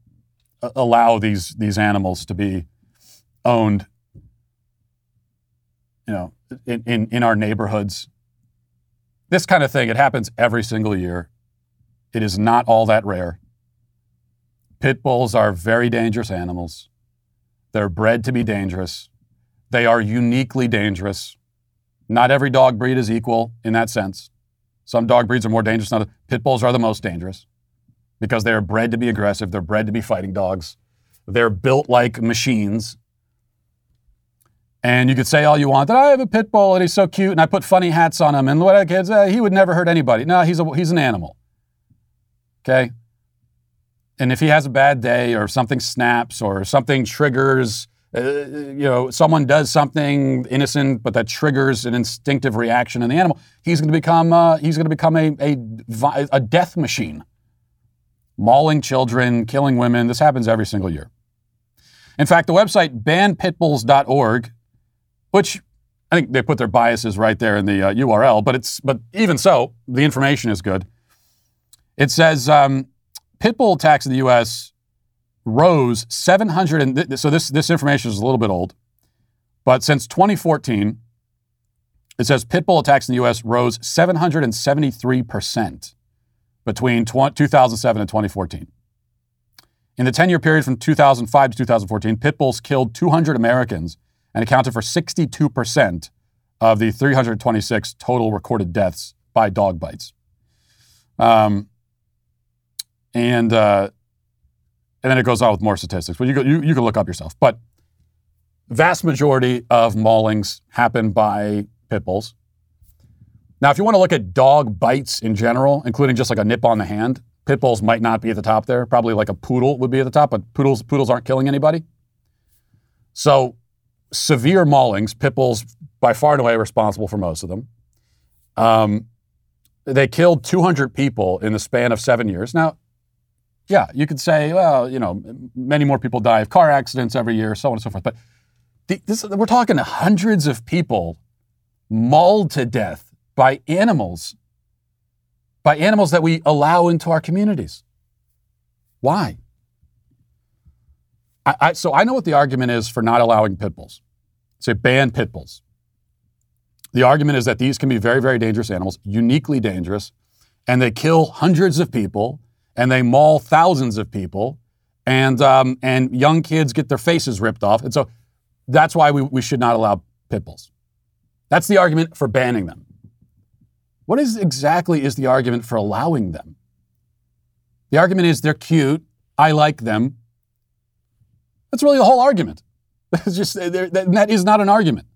A: allow these these animals to be owned, you know, in, in, in our neighborhoods this kind of thing, it happens every single year. It is not all that rare. Pit bulls are very dangerous animals. They're bred to be dangerous. They are uniquely dangerous. Not every dog breed is equal in that sense. Some dog breeds are more dangerous than others. Pit bulls are the most dangerous because they are bred to be aggressive. They're bred to be fighting dogs. They're built like machines. And you could say all you want that I have a pit bull and he's so cute and I put funny hats on him and what other kids, uh, he would never hurt anybody. No, he's, a, he's an animal. Okay? And if he has a bad day or something snaps or something triggers, uh, you know, someone does something innocent, but that triggers an instinctive reaction in the animal, he's going to become, uh, he's going to become a, a, a death machine. Mauling children, killing women. This happens every single year. In fact, the website banpitbulls.org which I think they put their biases right there in the uh, URL, but it's but even so, the information is good. It says um, pit bull attacks in the U.S. rose 700 and th- so this this information is a little bit old, but since 2014, it says pit bull attacks in the U.S. rose 773 percent between tw- 2007 and 2014. In the 10-year period from 2005 to 2014, pit bulls killed 200 Americans and accounted for 62% of the 326 total recorded deaths by dog bites. Um, and uh, and then it goes on with more statistics. But you, you, you can look up yourself. But vast majority of maulings happen by pit bulls. Now, if you want to look at dog bites in general, including just like a nip on the hand, pit bulls might not be at the top there. Probably like a poodle would be at the top, but poodles poodles aren't killing anybody. So severe maulings, pit bulls by far and away responsible for most of them. Um, they killed 200 people in the span of seven years. Now, yeah, you could say, well, you know, many more people die of car accidents every year, so on and so forth. But the, this, we're talking hundreds of people mauled to death by animals, by animals that we allow into our communities. Why? I, I, so I know what the argument is for not allowing pit bulls. Say ban pit bulls. The argument is that these can be very, very dangerous animals, uniquely dangerous, and they kill hundreds of people and they maul thousands of people, and um, and young kids get their faces ripped off, and so that's why we, we should not allow pit bulls. That's the argument for banning them. What is exactly is the argument for allowing them? The argument is they're cute. I like them. That's really the whole argument. It's just that, that is not an argument.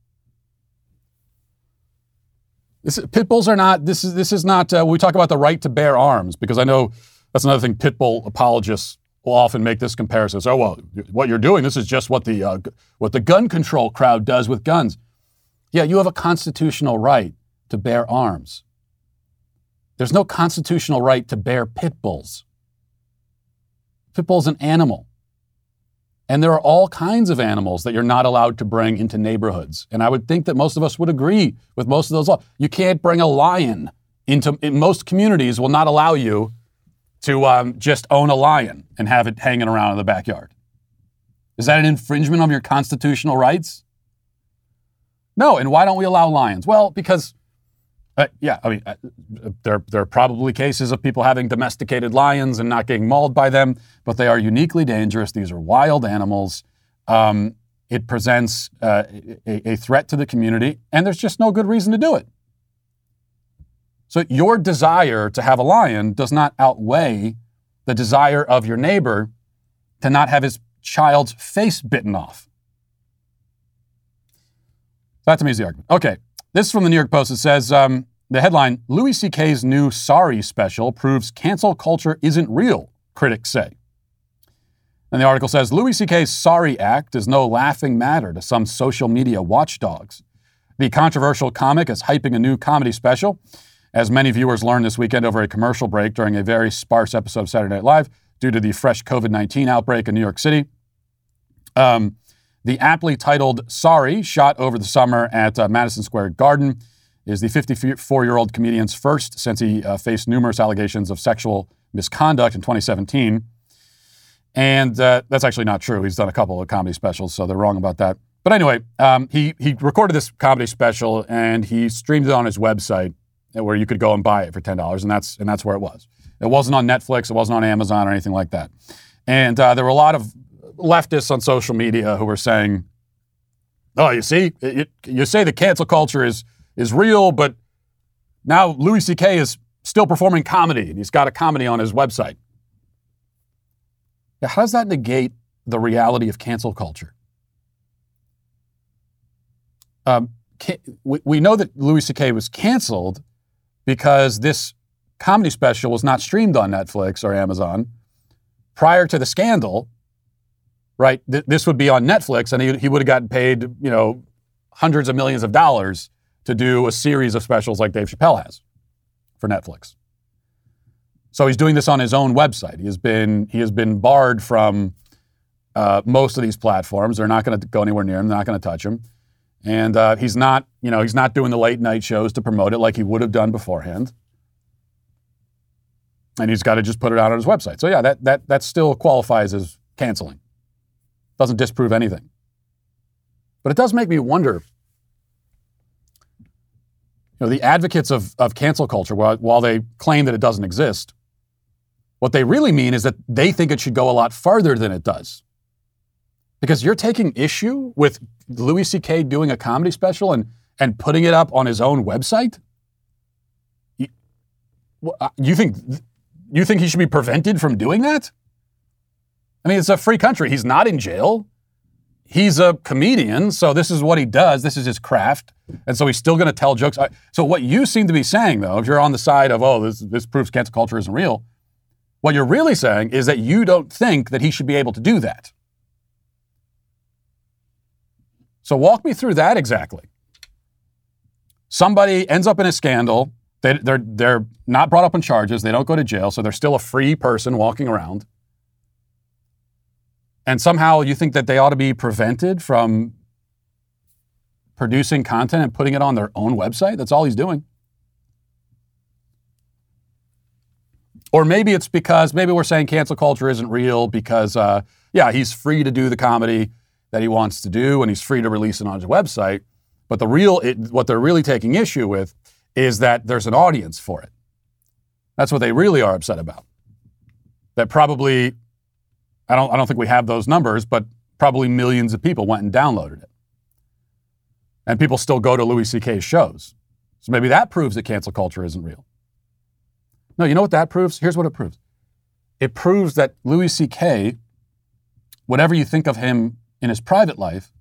A: This, pit bulls are not. This is this is not. Uh, we talk about the right to bear arms because I know that's another thing. Pit bull apologists will often make this comparison. So, oh, well, what you're doing. This is just what the uh, what the gun control crowd does with guns. Yeah, you have a constitutional right to bear arms. There's no constitutional right to bear pit bulls. Pit bull's an animal. And there are all kinds of animals that you're not allowed to bring into neighborhoods. And I would think that most of us would agree with most of those laws. You can't bring a lion into, in most communities will not allow you to um, just own a lion and have it hanging around in the backyard. Is that an infringement of your constitutional rights? No. And why don't we allow lions? Well, because uh, yeah, I mean, uh, there, there are probably cases of people having domesticated lions and not getting mauled by them, but they are uniquely dangerous. These are wild animals. Um, it presents uh, a, a threat to the community, and there's just no good reason to do it. So, your desire to have a lion does not outweigh the desire of your neighbor to not have his child's face bitten off. That to me is the argument. Okay, this is from the New York Post. It says um, the headline Louis C.K.'s new Sorry special proves cancel culture isn't real, critics say. And the article says Louis C.K.'s Sorry Act is no laughing matter to some social media watchdogs. The controversial comic is hyping a new comedy special, as many viewers learned this weekend over a commercial break during a very sparse episode of Saturday Night Live due to the fresh COVID 19 outbreak in New York City. Um, the aptly titled Sorry, shot over the summer at uh, Madison Square Garden, is the 54 year old comedian's first since he uh, faced numerous allegations of sexual misconduct in 2017. And uh, that's actually not true. He's done a couple of comedy specials, so they're wrong about that. But anyway, um, he, he recorded this comedy special and he streamed it on his website where you could go and buy it for $10, and that's, and that's where it was. It wasn't on Netflix, it wasn't on Amazon or anything like that. And uh, there were a lot of leftists on social media who were saying, "Oh, you see, it, you say the cancel culture is is real, but now Louis C.K. is still performing comedy, and he's got a comedy on his website." Now, how does that negate the reality of cancel culture? Um, we, we know that Louis C.K. was canceled because this comedy special was not streamed on Netflix or Amazon prior to the scandal right? Th- this would be on Netflix, and he, he would have gotten paid, you know, hundreds of millions of dollars to do a series of specials like Dave Chappelle has for Netflix. So he's doing this on his own website. He has been he has been barred from uh, most of these platforms. They're not going to go anywhere near him. They're not going to touch him. And uh, he's not, you know, he's not doing the late night shows to promote it like he would have done beforehand. And he's got to just put it out on his website. So yeah, that that that still qualifies as canceling. Doesn't disprove anything. But it does make me wonder. You know, the advocates of, of cancel culture, while, while they claim that it doesn't exist, what they really mean is that they think it should go a lot farther than it does. Because you're taking issue with Louis C.K. doing a comedy special and, and putting it up on his own website? You, uh, you think you think he should be prevented from doing that? I mean, it's a free country. He's not in jail. He's a comedian, so this is what he does. This is his craft. And so he's still going to tell jokes. So what you seem to be saying, though, if you're on the side of, oh, this, this proves cancel culture isn't real, what you're really saying is that you don't think that he should be able to do that. So walk me through that exactly. Somebody ends up in a scandal. They, they're, they're not brought up on charges. They don't go to jail. So they're still a free person walking around. And somehow you think that they ought to be prevented from producing content and putting it on their own website. That's all he's doing. Or maybe it's because maybe we're saying cancel culture isn't real because, uh, yeah, he's free to do the comedy that he wants to do and he's free to release it on his website. But the real, it, what they're really taking issue with is that there's an audience for it. That's what they really are upset about. That probably, I don't, I don't think we have those numbers, but probably millions of people went and downloaded it. And people still go to Louis C.K.'s shows. So maybe that proves that cancel culture isn't real. No, you know what that proves? Here's what it proves it proves that Louis C.K., whatever you think of him in his private life,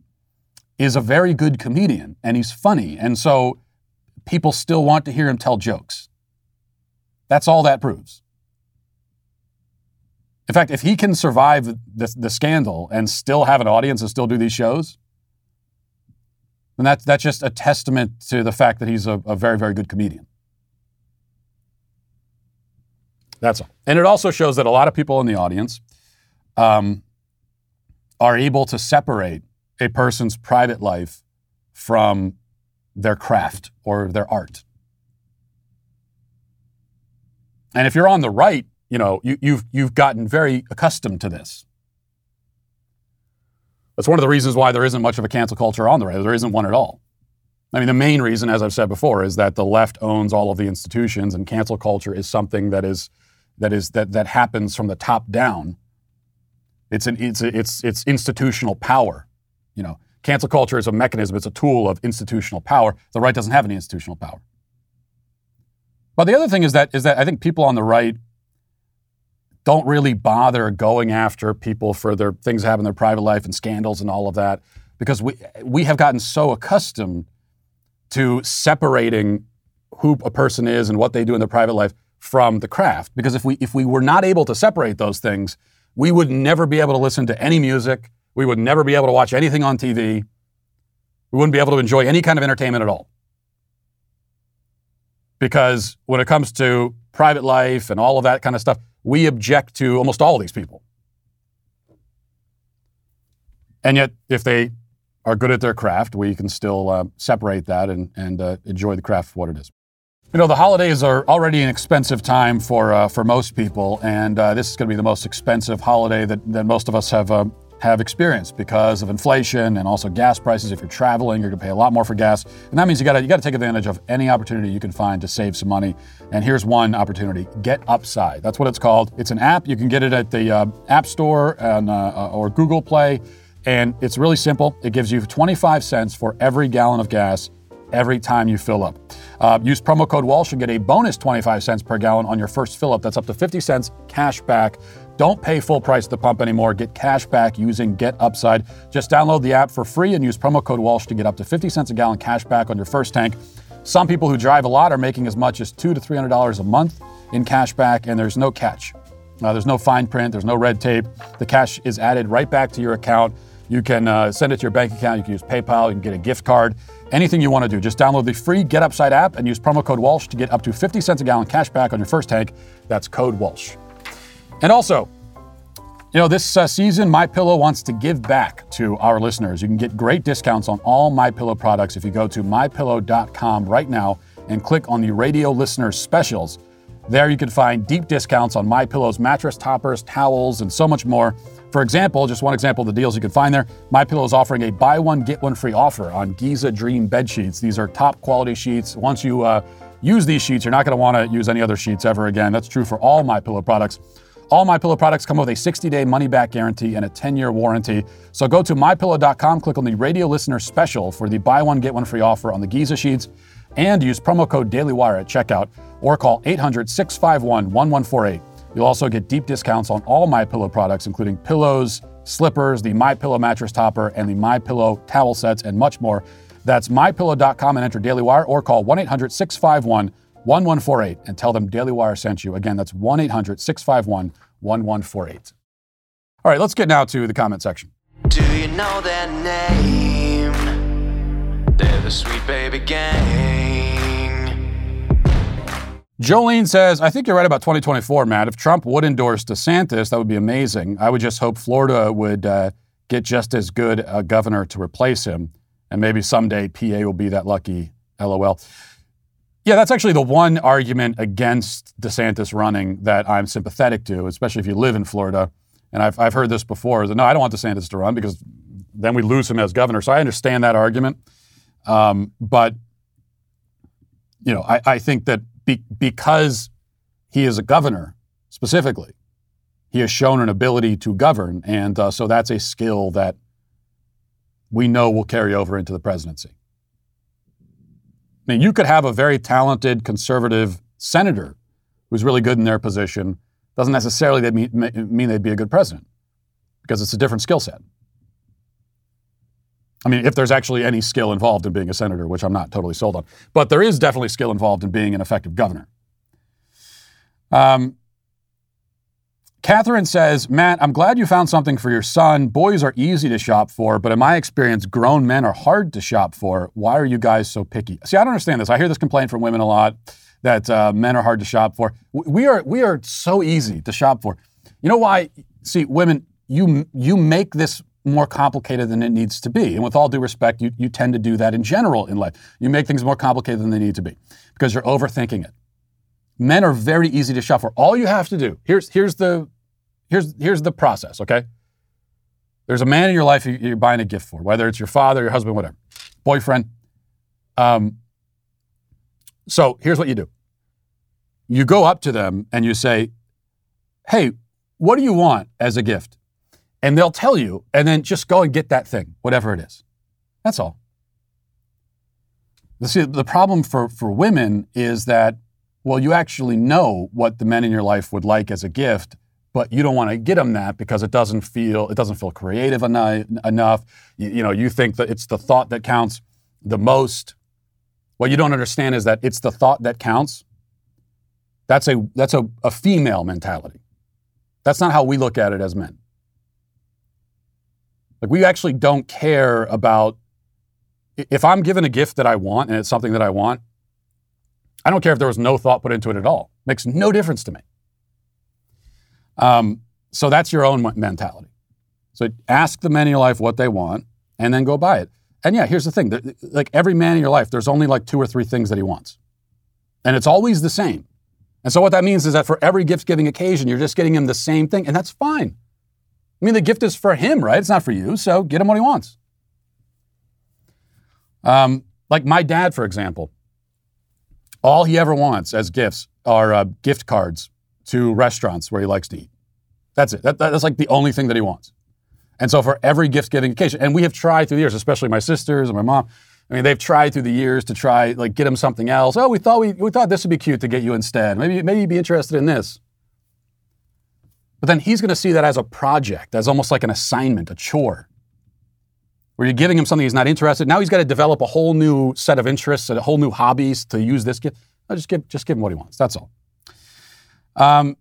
A: is a very good comedian and he's funny. And so people still want to hear him tell jokes. That's all that proves. In fact, if he can survive the, the scandal and still have an audience and still do these shows, then that's, that's just a testament to the fact that he's a, a very, very good comedian. That's all. And it also shows that a lot of people in the audience um, are able to separate a person's private life from their craft or their art. And if you're on the right, you know, you, you've, you've gotten very accustomed to this. That's one of the reasons why there isn't much of a cancel culture on the right. There isn't one at all. I mean, the main reason, as I've said before, is that the left owns all of the institutions, and cancel culture is something that is that is that that happens from the top down. It's an it's it's it's institutional power. You know, cancel culture is a mechanism. It's a tool of institutional power. The right doesn't have any institutional power. But the other thing is that is that I think people on the right don't really bother going after people for their things that happen in their private life and scandals and all of that because we we have gotten so accustomed to separating who a person is and what they do in their private life from the craft. Because if we if we were not able to separate those things, we would never be able to listen to any music. We would never be able to watch anything on TV. We wouldn't be able to enjoy any kind of entertainment at all. Because when it comes to private life and all of that kind of stuff, we object to almost all of these people. And yet, if they are good at their craft, we can still uh, separate that and, and uh, enjoy the craft for what it is. You know, the holidays are already an expensive time for uh, for most people, and uh, this is going to be the most expensive holiday that, that most of us have uh, have experienced because of inflation and also gas prices. If you're traveling, you're going to pay a lot more for gas, and that means you got to you got to take advantage of any opportunity you can find to save some money. And here's one opportunity: Get Upside. That's what it's called. It's an app. You can get it at the uh, App Store and uh, or Google Play, and it's really simple. It gives you 25 cents for every gallon of gas every time you fill up. Uh, use promo code Walsh and get a bonus 25 cents per gallon on your first fill up. That's up to 50 cents cash back. Don't pay full price at the pump anymore. Get cash back using Get Upside. Just download the app for free and use promo code Walsh to get up to 50 cents a gallon cash back on your first tank. Some people who drive a lot are making as much as two to three hundred dollars a month in cash back, and there's no catch. Uh, there's no fine print. There's no red tape. The cash is added right back to your account. You can uh, send it to your bank account. You can use PayPal. You can get a gift card. Anything you want to do. Just download the free Get Upside app and use promo code Walsh to get up to 50 cents a gallon cash back on your first tank. That's code Walsh. And also, you know, this uh, season, My Pillow wants to give back to our listeners. You can get great discounts on all My Pillow products if you go to mypillow.com right now and click on the radio listeners specials. There you can find deep discounts on My Pillow's mattress toppers, towels, and so much more. For example, just one example of the deals you can find there, My Pillow is offering a buy one get one free offer on Giza Dream bed sheets. These are top quality sheets. Once you uh, use these sheets, you're not going to want to use any other sheets ever again. That's true for all My Pillow products. All My Pillow products come with a 60-day money-back guarantee and a 10-year warranty. So go to mypillow.com, click on the radio listener special for the buy one get one free offer on the Giza sheets, and use promo code DailyWire at checkout, or call 800-651-1148. You'll also get deep discounts on all My Pillow products, including pillows, slippers, the My Pillow mattress topper, and the My Pillow towel sets, and much more. That's mypillow.com and enter Daily Wire or call 1 800 651 1148 and tell them Daily Wire sent you. Again, that's 1 800 651 1148. All right, let's get now to the comment section.
H: Do you know their name? They're the Sweet Baby Gang.
A: Jolene says, I think you're right about 2024, Matt. If Trump would endorse DeSantis, that would be amazing. I would just hope Florida would uh, get just as good a governor to replace him. And maybe someday PA will be that lucky. LOL. Yeah, that's actually the one argument against DeSantis running that I'm sympathetic to, especially if you live in Florida. And I've, I've heard this before that no, I don't want DeSantis to run because then we lose him as governor. So I understand that argument. Um, but, you know, I, I think that be, because he is a governor specifically, he has shown an ability to govern. And uh, so that's a skill that we know will carry over into the presidency. I mean, you could have a very talented conservative senator who's really good in their position. Doesn't necessarily mean, mean they'd be a good president because it's a different skill set. I mean, if there's actually any skill involved in being a senator, which I'm not totally sold on, but there is definitely skill involved in being an effective governor. Um, Catherine says, Matt, I'm glad you found something for your son. Boys are easy to shop for, but in my experience, grown men are hard to shop for. Why are you guys so picky? See, I don't understand this. I hear this complaint from women a lot that uh, men are hard to shop for. We are we are so easy to shop for. You know why? See, women, you you make this more complicated than it needs to be. And with all due respect, you, you tend to do that in general in life. You make things more complicated than they need to be because you're overthinking it. Men are very easy to shop for. All you have to do, here's, here's, the, here's, here's the process, okay? There's a man in your life you're buying a gift for, whether it's your father, your husband, whatever, boyfriend. Um, so here's what you do you go up to them and you say, Hey, what do you want as a gift? And they'll tell you, and then just go and get that thing, whatever it is. That's all. See, the problem for, for women is that well, you actually know what the men in your life would like as a gift, but you don't want to get them that because it doesn't feel it doesn't feel creative enough. You, you know, you think that it's the thought that counts the most. What you don't understand is that it's the thought that counts. That's a that's a, a female mentality. That's not how we look at it as men. Like we actually don't care about if I'm given a gift that I want and it's something that I want, I don't care if there was no thought put into it at all. Makes no difference to me. Um, so that's your own mentality. So ask the men in your life what they want and then go buy it. And yeah, here's the thing like every man in your life, there's only like two or three things that he wants. And it's always the same. And so what that means is that for every gift giving occasion, you're just getting him the same thing, and that's fine. I mean, the gift is for him, right? It's not for you, so get him what he wants. Um, like my dad, for example, all he ever wants as gifts are uh, gift cards to restaurants where he likes to eat. That's it. That, that's like the only thing that he wants. And so for every gift giving occasion, and we have tried through the years, especially my sisters and my mom. I mean, they've tried through the years to try like get him something else. Oh, we thought we, we thought this would be cute to get you instead. Maybe maybe you'd be interested in this. But then he's going to see that as a project, as almost like an assignment, a chore where you're giving him something he's not interested. Now he's got to develop a whole new set of interests a whole new hobbies to use this gift. Just give just give him what he wants. That's all. Um,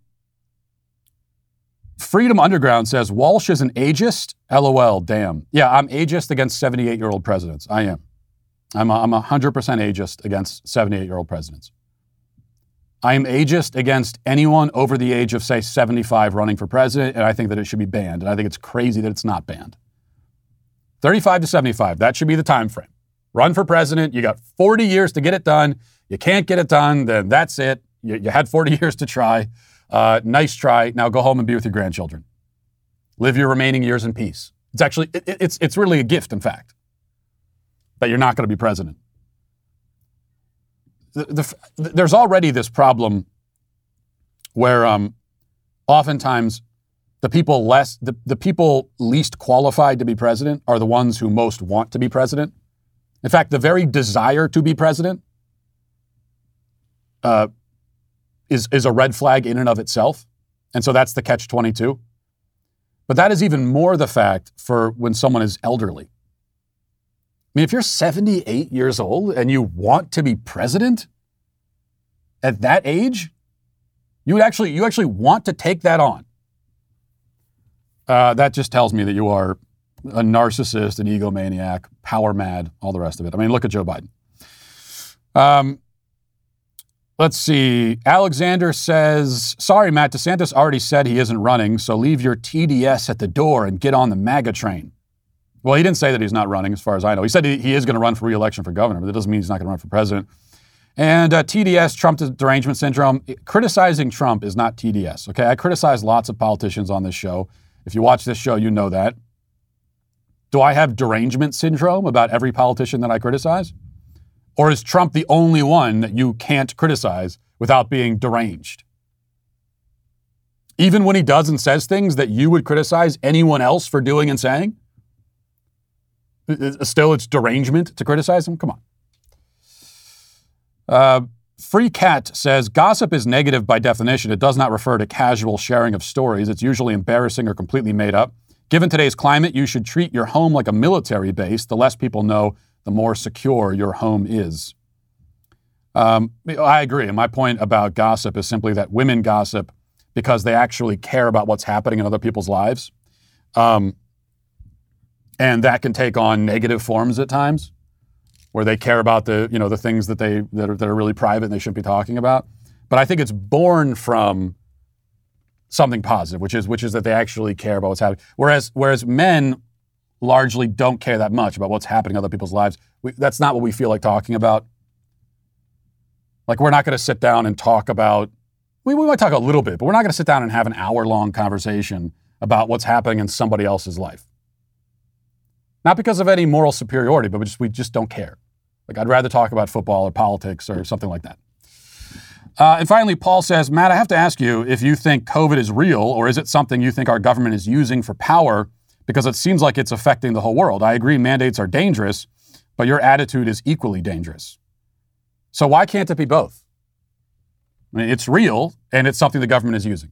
A: Freedom Underground says Walsh is an ageist. LOL. Damn. Yeah, I'm ageist against 78 year old presidents. I am. I'm a, I'm 100% ageist against 78 year old presidents. I am ageist against anyone over the age of, say, 75 running for president, and I think that it should be banned. And I think it's crazy that it's not banned. 35 to 75, that should be the time frame. Run for president, you got 40 years to get it done. You can't get it done, then that's it. You, you had 40 years to try. Uh, nice try. Now go home and be with your grandchildren. Live your remaining years in peace. It's actually, it, it's, it's really a gift, in fact, that you're not going to be president. The, the, there's already this problem where um, oftentimes the people less the, the people least qualified to be president are the ones who most want to be president. In fact, the very desire to be president uh, is is a red flag in and of itself. And so that's the catch 22. But that is even more the fact for when someone is elderly. Mean, if you're 78 years old and you want to be president at that age, you would actually you actually want to take that on. Uh, that just tells me that you are a narcissist, an egomaniac, power mad, all the rest of it. I mean, look at Joe Biden. Um, let's see. Alexander says, Sorry, Matt, DeSantis already said he isn't running, so leave your TDS at the door and get on the MAGA train. Well, he didn't say that he's not running, as far as I know. He said he, he is going to run for reelection for governor, but that doesn't mean he's not going to run for president. And uh, TDS, Trump derangement syndrome, criticizing Trump is not TDS. Okay, I criticize lots of politicians on this show. If you watch this show, you know that. Do I have derangement syndrome about every politician that I criticize? Or is Trump the only one that you can't criticize without being deranged? Even when he does and says things that you would criticize anyone else for doing and saying? Still, it's derangement to criticize him? Come on. Uh, Free Cat says gossip is negative by definition. It does not refer to casual sharing of stories. It's usually embarrassing or completely made up. Given today's climate, you should treat your home like a military base. The less people know, the more secure your home is. Um, I agree. And my point about gossip is simply that women gossip because they actually care about what's happening in other people's lives. Um, and that can take on negative forms at times where they care about the, you know, the things that, they, that, are, that are really private and they shouldn't be talking about. But I think it's born from something positive, which is which is that they actually care about what's happening. Whereas whereas men largely don't care that much about what's happening in other people's lives. We, that's not what we feel like talking about. Like we're not going to sit down and talk about. We, we might talk a little bit, but we're not going to sit down and have an hour long conversation about what's happening in somebody else's life. Not because of any moral superiority, but we just we just don't care. Like I'd rather talk about football or politics or something like that. Uh, and finally, Paul says, Matt, I have to ask you if you think COVID is real or is it something you think our government is using for power because it seems like it's affecting the whole world. I agree mandates are dangerous, but your attitude is equally dangerous. So why can't it be both? I mean, it's real and it's something the government is using.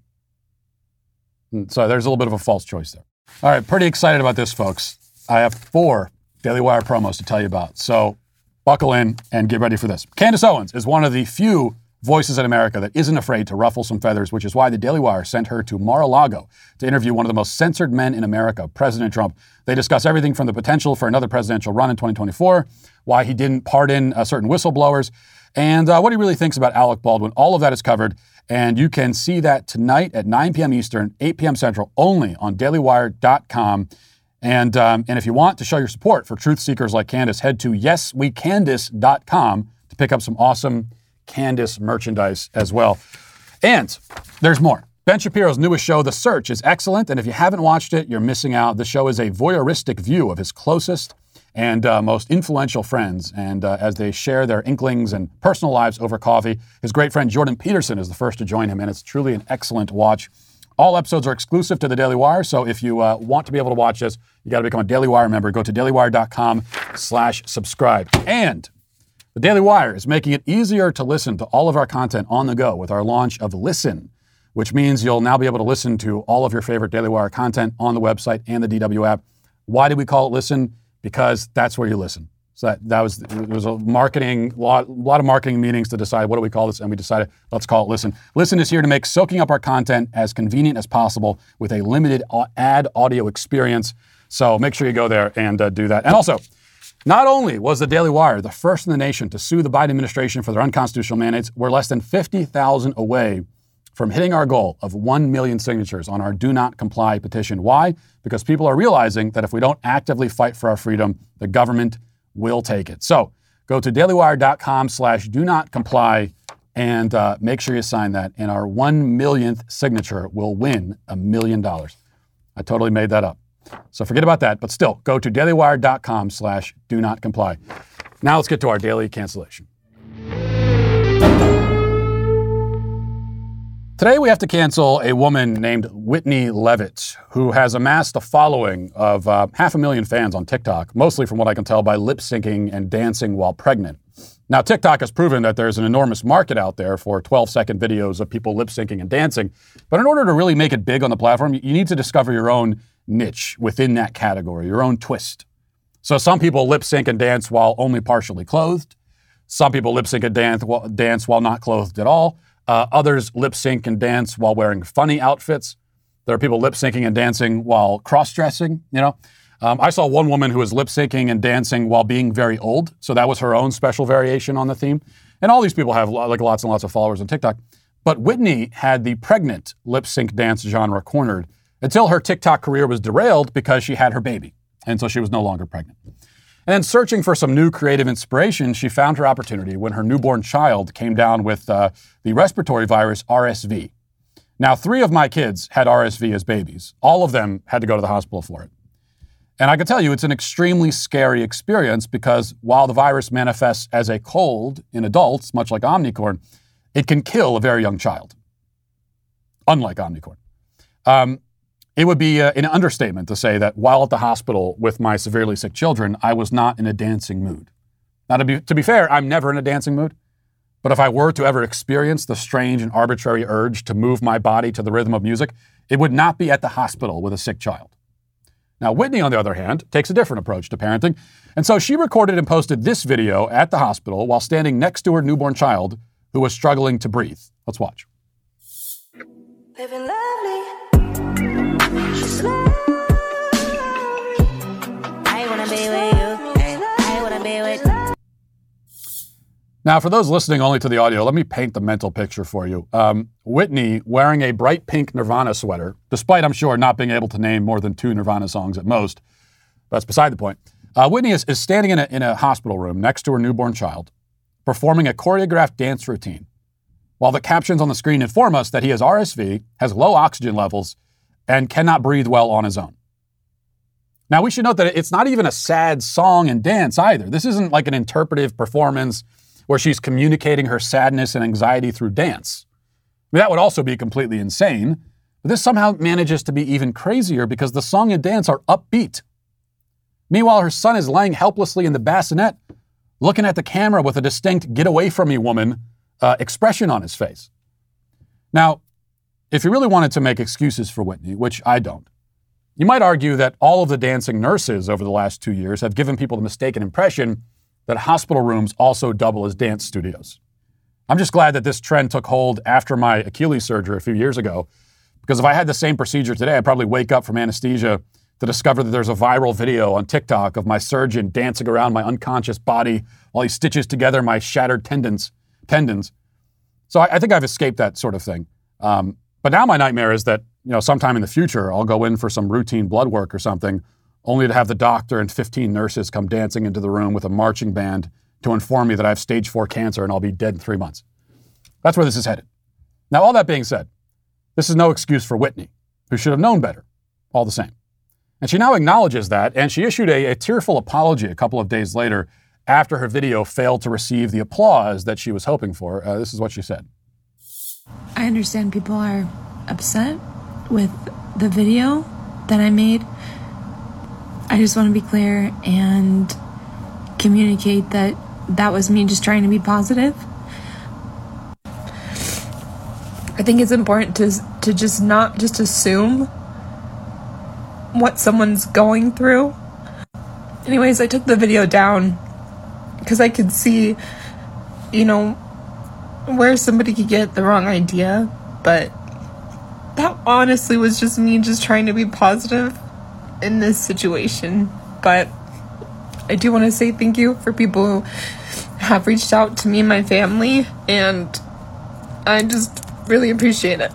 A: Hmm, so there's a little bit of a false choice there. All right, pretty excited about this, folks. I have four Daily Wire promos to tell you about. So buckle in and get ready for this. Candace Owens is one of the few voices in America that isn't afraid to ruffle some feathers, which is why the Daily Wire sent her to Mar a Lago to interview one of the most censored men in America, President Trump. They discuss everything from the potential for another presidential run in 2024, why he didn't pardon uh, certain whistleblowers, and uh, what he really thinks about Alec Baldwin. All of that is covered, and you can see that tonight at 9 p.m. Eastern, 8 p.m. Central, only on dailywire.com. And, um, and if you want to show your support for truth seekers like Candace, head to yeswecandace.com to pick up some awesome Candace merchandise as well. And there's more. Ben Shapiro's newest show, The Search, is excellent. And if you haven't watched it, you're missing out. The show is a voyeuristic view of his closest and uh, most influential friends. And uh, as they share their inklings and personal lives over coffee, his great friend Jordan Peterson is the first to join him. And it's truly an excellent watch. All episodes are exclusive to the Daily Wire, so if you uh, want to be able to watch this, you got to become a Daily Wire member. Go to dailywire.com slash subscribe. And the Daily Wire is making it easier to listen to all of our content on the go with our launch of Listen, which means you'll now be able to listen to all of your favorite Daily Wire content on the website and the DW app. Why do we call it Listen? Because that's where you listen. So that, that was it was a marketing lot, lot of marketing meetings to decide what do we call this, and we decided let's call it Listen. Listen is here to make soaking up our content as convenient as possible with a limited ad audio experience. So make sure you go there and uh, do that. And also, not only was the Daily Wire the first in the nation to sue the Biden administration for their unconstitutional mandates, we're less than 50,000 away from hitting our goal of 1 million signatures on our do not comply petition. Why? Because people are realizing that if we don't actively fight for our freedom, the government will take it. So go to dailywire.com slash do not comply and uh, make sure you sign that. And our 1 millionth signature will win a million dollars. I totally made that up. So forget about that, but still, go to dailywire.com slash do not comply. Now let's get to our daily cancellation. Today we have to cancel a woman named Whitney Leavitt, who has amassed a following of uh, half a million fans on TikTok, mostly from what I can tell by lip syncing and dancing while pregnant. Now, TikTok has proven that there's an enormous market out there for 12 second videos of people lip syncing and dancing. But in order to really make it big on the platform, you need to discover your own niche within that category, your own twist. So some people lip sync and dance while only partially clothed. Some people lip sync and dance, dance while not clothed at all. Uh, others lip sync and dance while wearing funny outfits. There are people lip syncing and dancing while cross dressing, you know. Um, I saw one woman who was lip syncing and dancing while being very old. So that was her own special variation on the theme. And all these people have like lots and lots of followers on TikTok. But Whitney had the pregnant lip sync dance genre cornered until her TikTok career was derailed because she had her baby. And so she was no longer pregnant. And searching for some new creative inspiration, she found her opportunity when her newborn child came down with uh, the respiratory virus RSV. Now, three of my kids had RSV as babies. All of them had to go to the hospital for it. And I can tell you, it's an extremely scary experience because while the virus manifests as a cold in adults, much like Omicron, it can kill a very young child, unlike Omicron. Um, it would be uh, an understatement to say that while at the hospital with my severely sick children, I was not in a dancing mood. Now, to be, to be fair, I'm never in a dancing mood. But if I were to ever experience the strange and arbitrary urge to move my body to the rhythm of music, it would not be at the hospital with a sick child. Now, Whitney, on the other hand, takes a different approach to parenting. And so she recorded and posted this video at the hospital while standing next to her newborn child who was struggling to breathe. Let's watch. Living lovely. Now, for those listening only to the audio, let me paint the mental picture for you. Um, Whitney wearing a bright pink Nirvana sweater, despite, I'm sure, not being able to name more than two Nirvana songs at most. That's beside the point. Uh, Whitney is, is standing in a, in a hospital room next to her newborn child, performing a choreographed dance routine, while the captions on the screen inform us that he has RSV, has low oxygen levels, and cannot breathe well on his own. Now, we should note that it's not even a sad song and dance either. This isn't like an interpretive performance where she's communicating her sadness and anxiety through dance. I mean, that would also be completely insane. But this somehow manages to be even crazier because the song and dance are upbeat. Meanwhile, her son is lying helplessly in the bassinet, looking at the camera with a distinct get away from me woman uh, expression on his face. Now, if you really wanted to make excuses for Whitney, which I don't, you might argue that all of the dancing nurses over the last two years have given people the mistaken impression that hospital rooms also double as dance studios. I'm just glad that this trend took hold after my Achilles surgery a few years ago, because if I had the same procedure today, I'd probably wake up from anesthesia to discover that there's a viral video on TikTok of my surgeon dancing around my unconscious body while he stitches together my shattered tendons. Tendons. So I, I think I've escaped that sort of thing. Um, but now my nightmare is that you know sometime in the future I'll go in for some routine blood work or something, only to have the doctor and 15 nurses come dancing into the room with a marching band to inform me that I have stage four cancer and I'll be dead in three months. That's where this is headed. Now, all that being said, this is no excuse for Whitney, who should have known better, all the same. And she now acknowledges that, and she issued a, a tearful apology a couple of days later after her video failed to receive the applause that she was hoping for. Uh, this is what she said
I: I understand people are upset with the video that I made I just want to be clear and communicate that that was me just trying to be positive. I think it's important to to just not just assume what someone's going through. Anyways, I took the video down because I could see, you know, where somebody could get the wrong idea, but that honestly was just me just trying to be positive in this situation. But I do want to say thank you for people who have reached out to me and my family, and I just really appreciate it.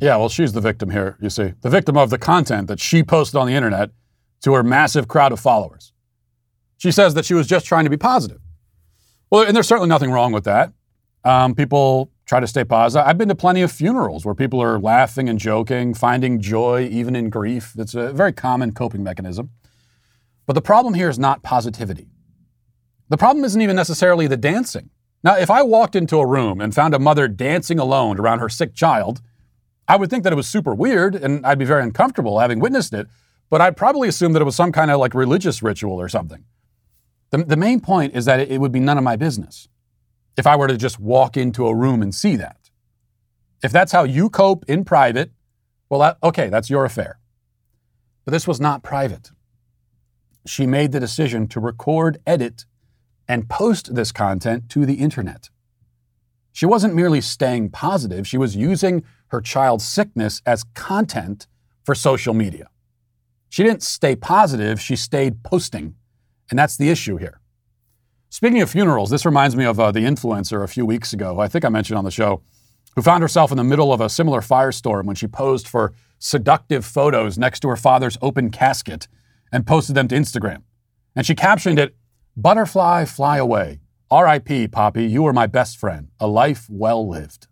A: Yeah, well, she's the victim here, you see. The victim of the content that she posted on the internet to her massive crowd of followers. She says that she was just trying to be positive. Well, and there's certainly nothing wrong with that. Um, people try to stay positive. I've been to plenty of funerals where people are laughing and joking, finding joy even in grief. It's a very common coping mechanism. But the problem here is not positivity. The problem isn't even necessarily the dancing. Now, if I walked into a room and found a mother dancing alone around her sick child, I would think that it was super weird and I'd be very uncomfortable having witnessed it, but I'd probably assume that it was some kind of like religious ritual or something. The, the main point is that it, it would be none of my business if I were to just walk into a room and see that. If that's how you cope in private, well, that, okay, that's your affair. But this was not private. She made the decision to record, edit, and post this content to the internet. She wasn't merely staying positive, she was using her child's sickness as content for social media. She didn't stay positive, she stayed posting. And that's the issue here. Speaking of funerals, this reminds me of uh, the influencer a few weeks ago, I think I mentioned on the show, who found herself in the middle of a similar firestorm when she posed for seductive photos next to her father's open casket and posted them to Instagram. And she captioned it, Butterfly, fly away. R.I.P., Poppy, you were my best friend. A life well lived.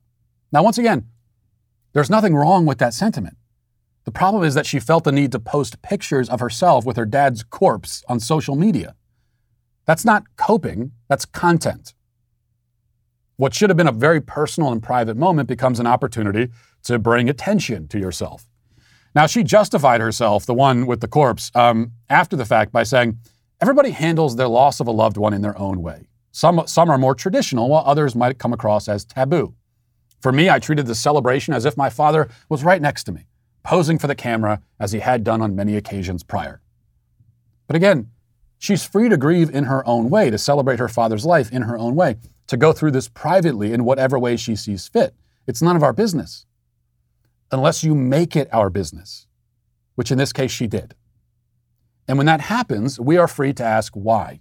A: Now, once again, there's nothing wrong with that sentiment. The problem is that she felt the need to post pictures of herself with her dad's corpse on social media. That's not coping, that's content. What should have been a very personal and private moment becomes an opportunity to bring attention to yourself. Now, she justified herself, the one with the corpse, um, after the fact by saying, everybody handles their loss of a loved one in their own way. Some, some are more traditional, while others might come across as taboo. For me, I treated the celebration as if my father was right next to me posing for the camera as he had done on many occasions prior. But again, she's free to grieve in her own way, to celebrate her father's life in her own way, to go through this privately in whatever way she sees fit. It's none of our business. Unless you make it our business, which in this case she did. And when that happens, we are free to ask why.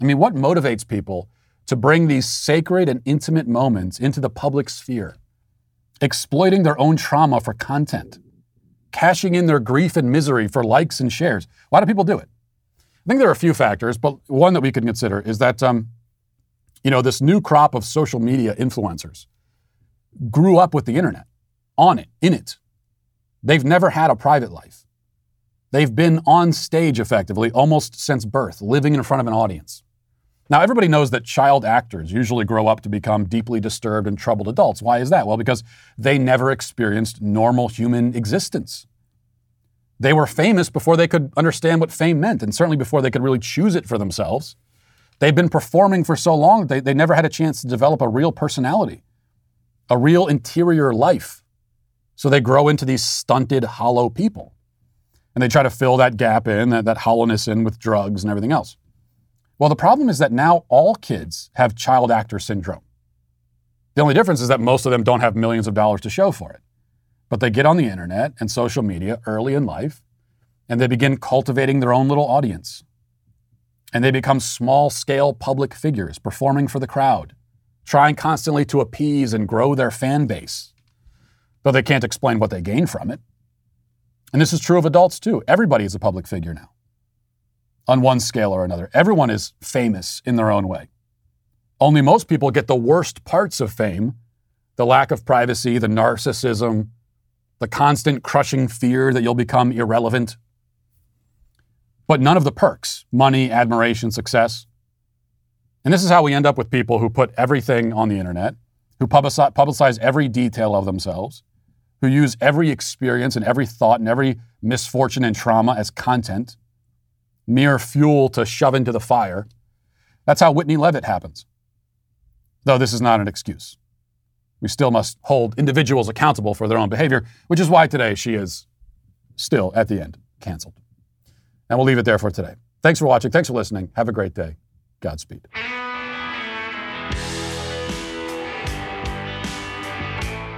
A: I mean, what motivates people to bring these sacred and intimate moments into the public sphere, exploiting their own trauma for content? Cashing in their grief and misery for likes and shares. Why do people do it? I think there are a few factors, but one that we could consider is that, um, you know, this new crop of social media influencers grew up with the internet, on it, in it. They've never had a private life. They've been on stage effectively almost since birth, living in front of an audience. Now, everybody knows that child actors usually grow up to become deeply disturbed and troubled adults. Why is that? Well, because they never experienced normal human existence. They were famous before they could understand what fame meant, and certainly before they could really choose it for themselves. They've been performing for so long, they, they never had a chance to develop a real personality, a real interior life. So they grow into these stunted, hollow people. And they try to fill that gap in, that, that hollowness in with drugs and everything else. Well, the problem is that now all kids have child actor syndrome. The only difference is that most of them don't have millions of dollars to show for it. But they get on the internet and social media early in life, and they begin cultivating their own little audience. And they become small scale public figures performing for the crowd, trying constantly to appease and grow their fan base, though they can't explain what they gain from it. And this is true of adults too. Everybody is a public figure now on one scale or another. Everyone is famous in their own way. Only most people get the worst parts of fame the lack of privacy, the narcissism, the constant crushing fear that you'll become irrelevant. But none of the perks money, admiration, success. And this is how we end up with people who put everything on the internet, who publicize every detail of themselves, who use every experience and every thought and every misfortune and trauma as content mere fuel to shove into the fire. That's how Whitney Leavitt happens. Though this is not an excuse. We still must hold individuals accountable for their own behavior, which is why today she is still, at the end, canceled. And we'll leave it there for today. Thanks for watching. Thanks for listening. Have a great day. Godspeed.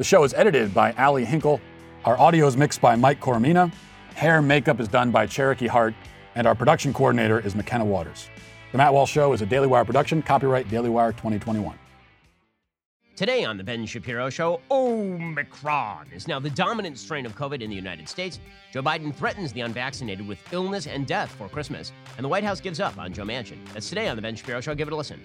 A: The show is edited by Ali Hinkle. Our audio is mixed by Mike Coromina. Hair makeup is done by Cherokee Hart. And our production coordinator is McKenna Waters. The Matt Walsh Show is a Daily Wire production, copyright Daily Wire 2021.
J: Today on The Ben Shapiro Show, Omicron is now the dominant strain of COVID in the United States. Joe Biden threatens the unvaccinated with illness and death for Christmas, and the White House gives up on Joe Manchin. That's today on The Ben Shapiro Show. Give it a listen.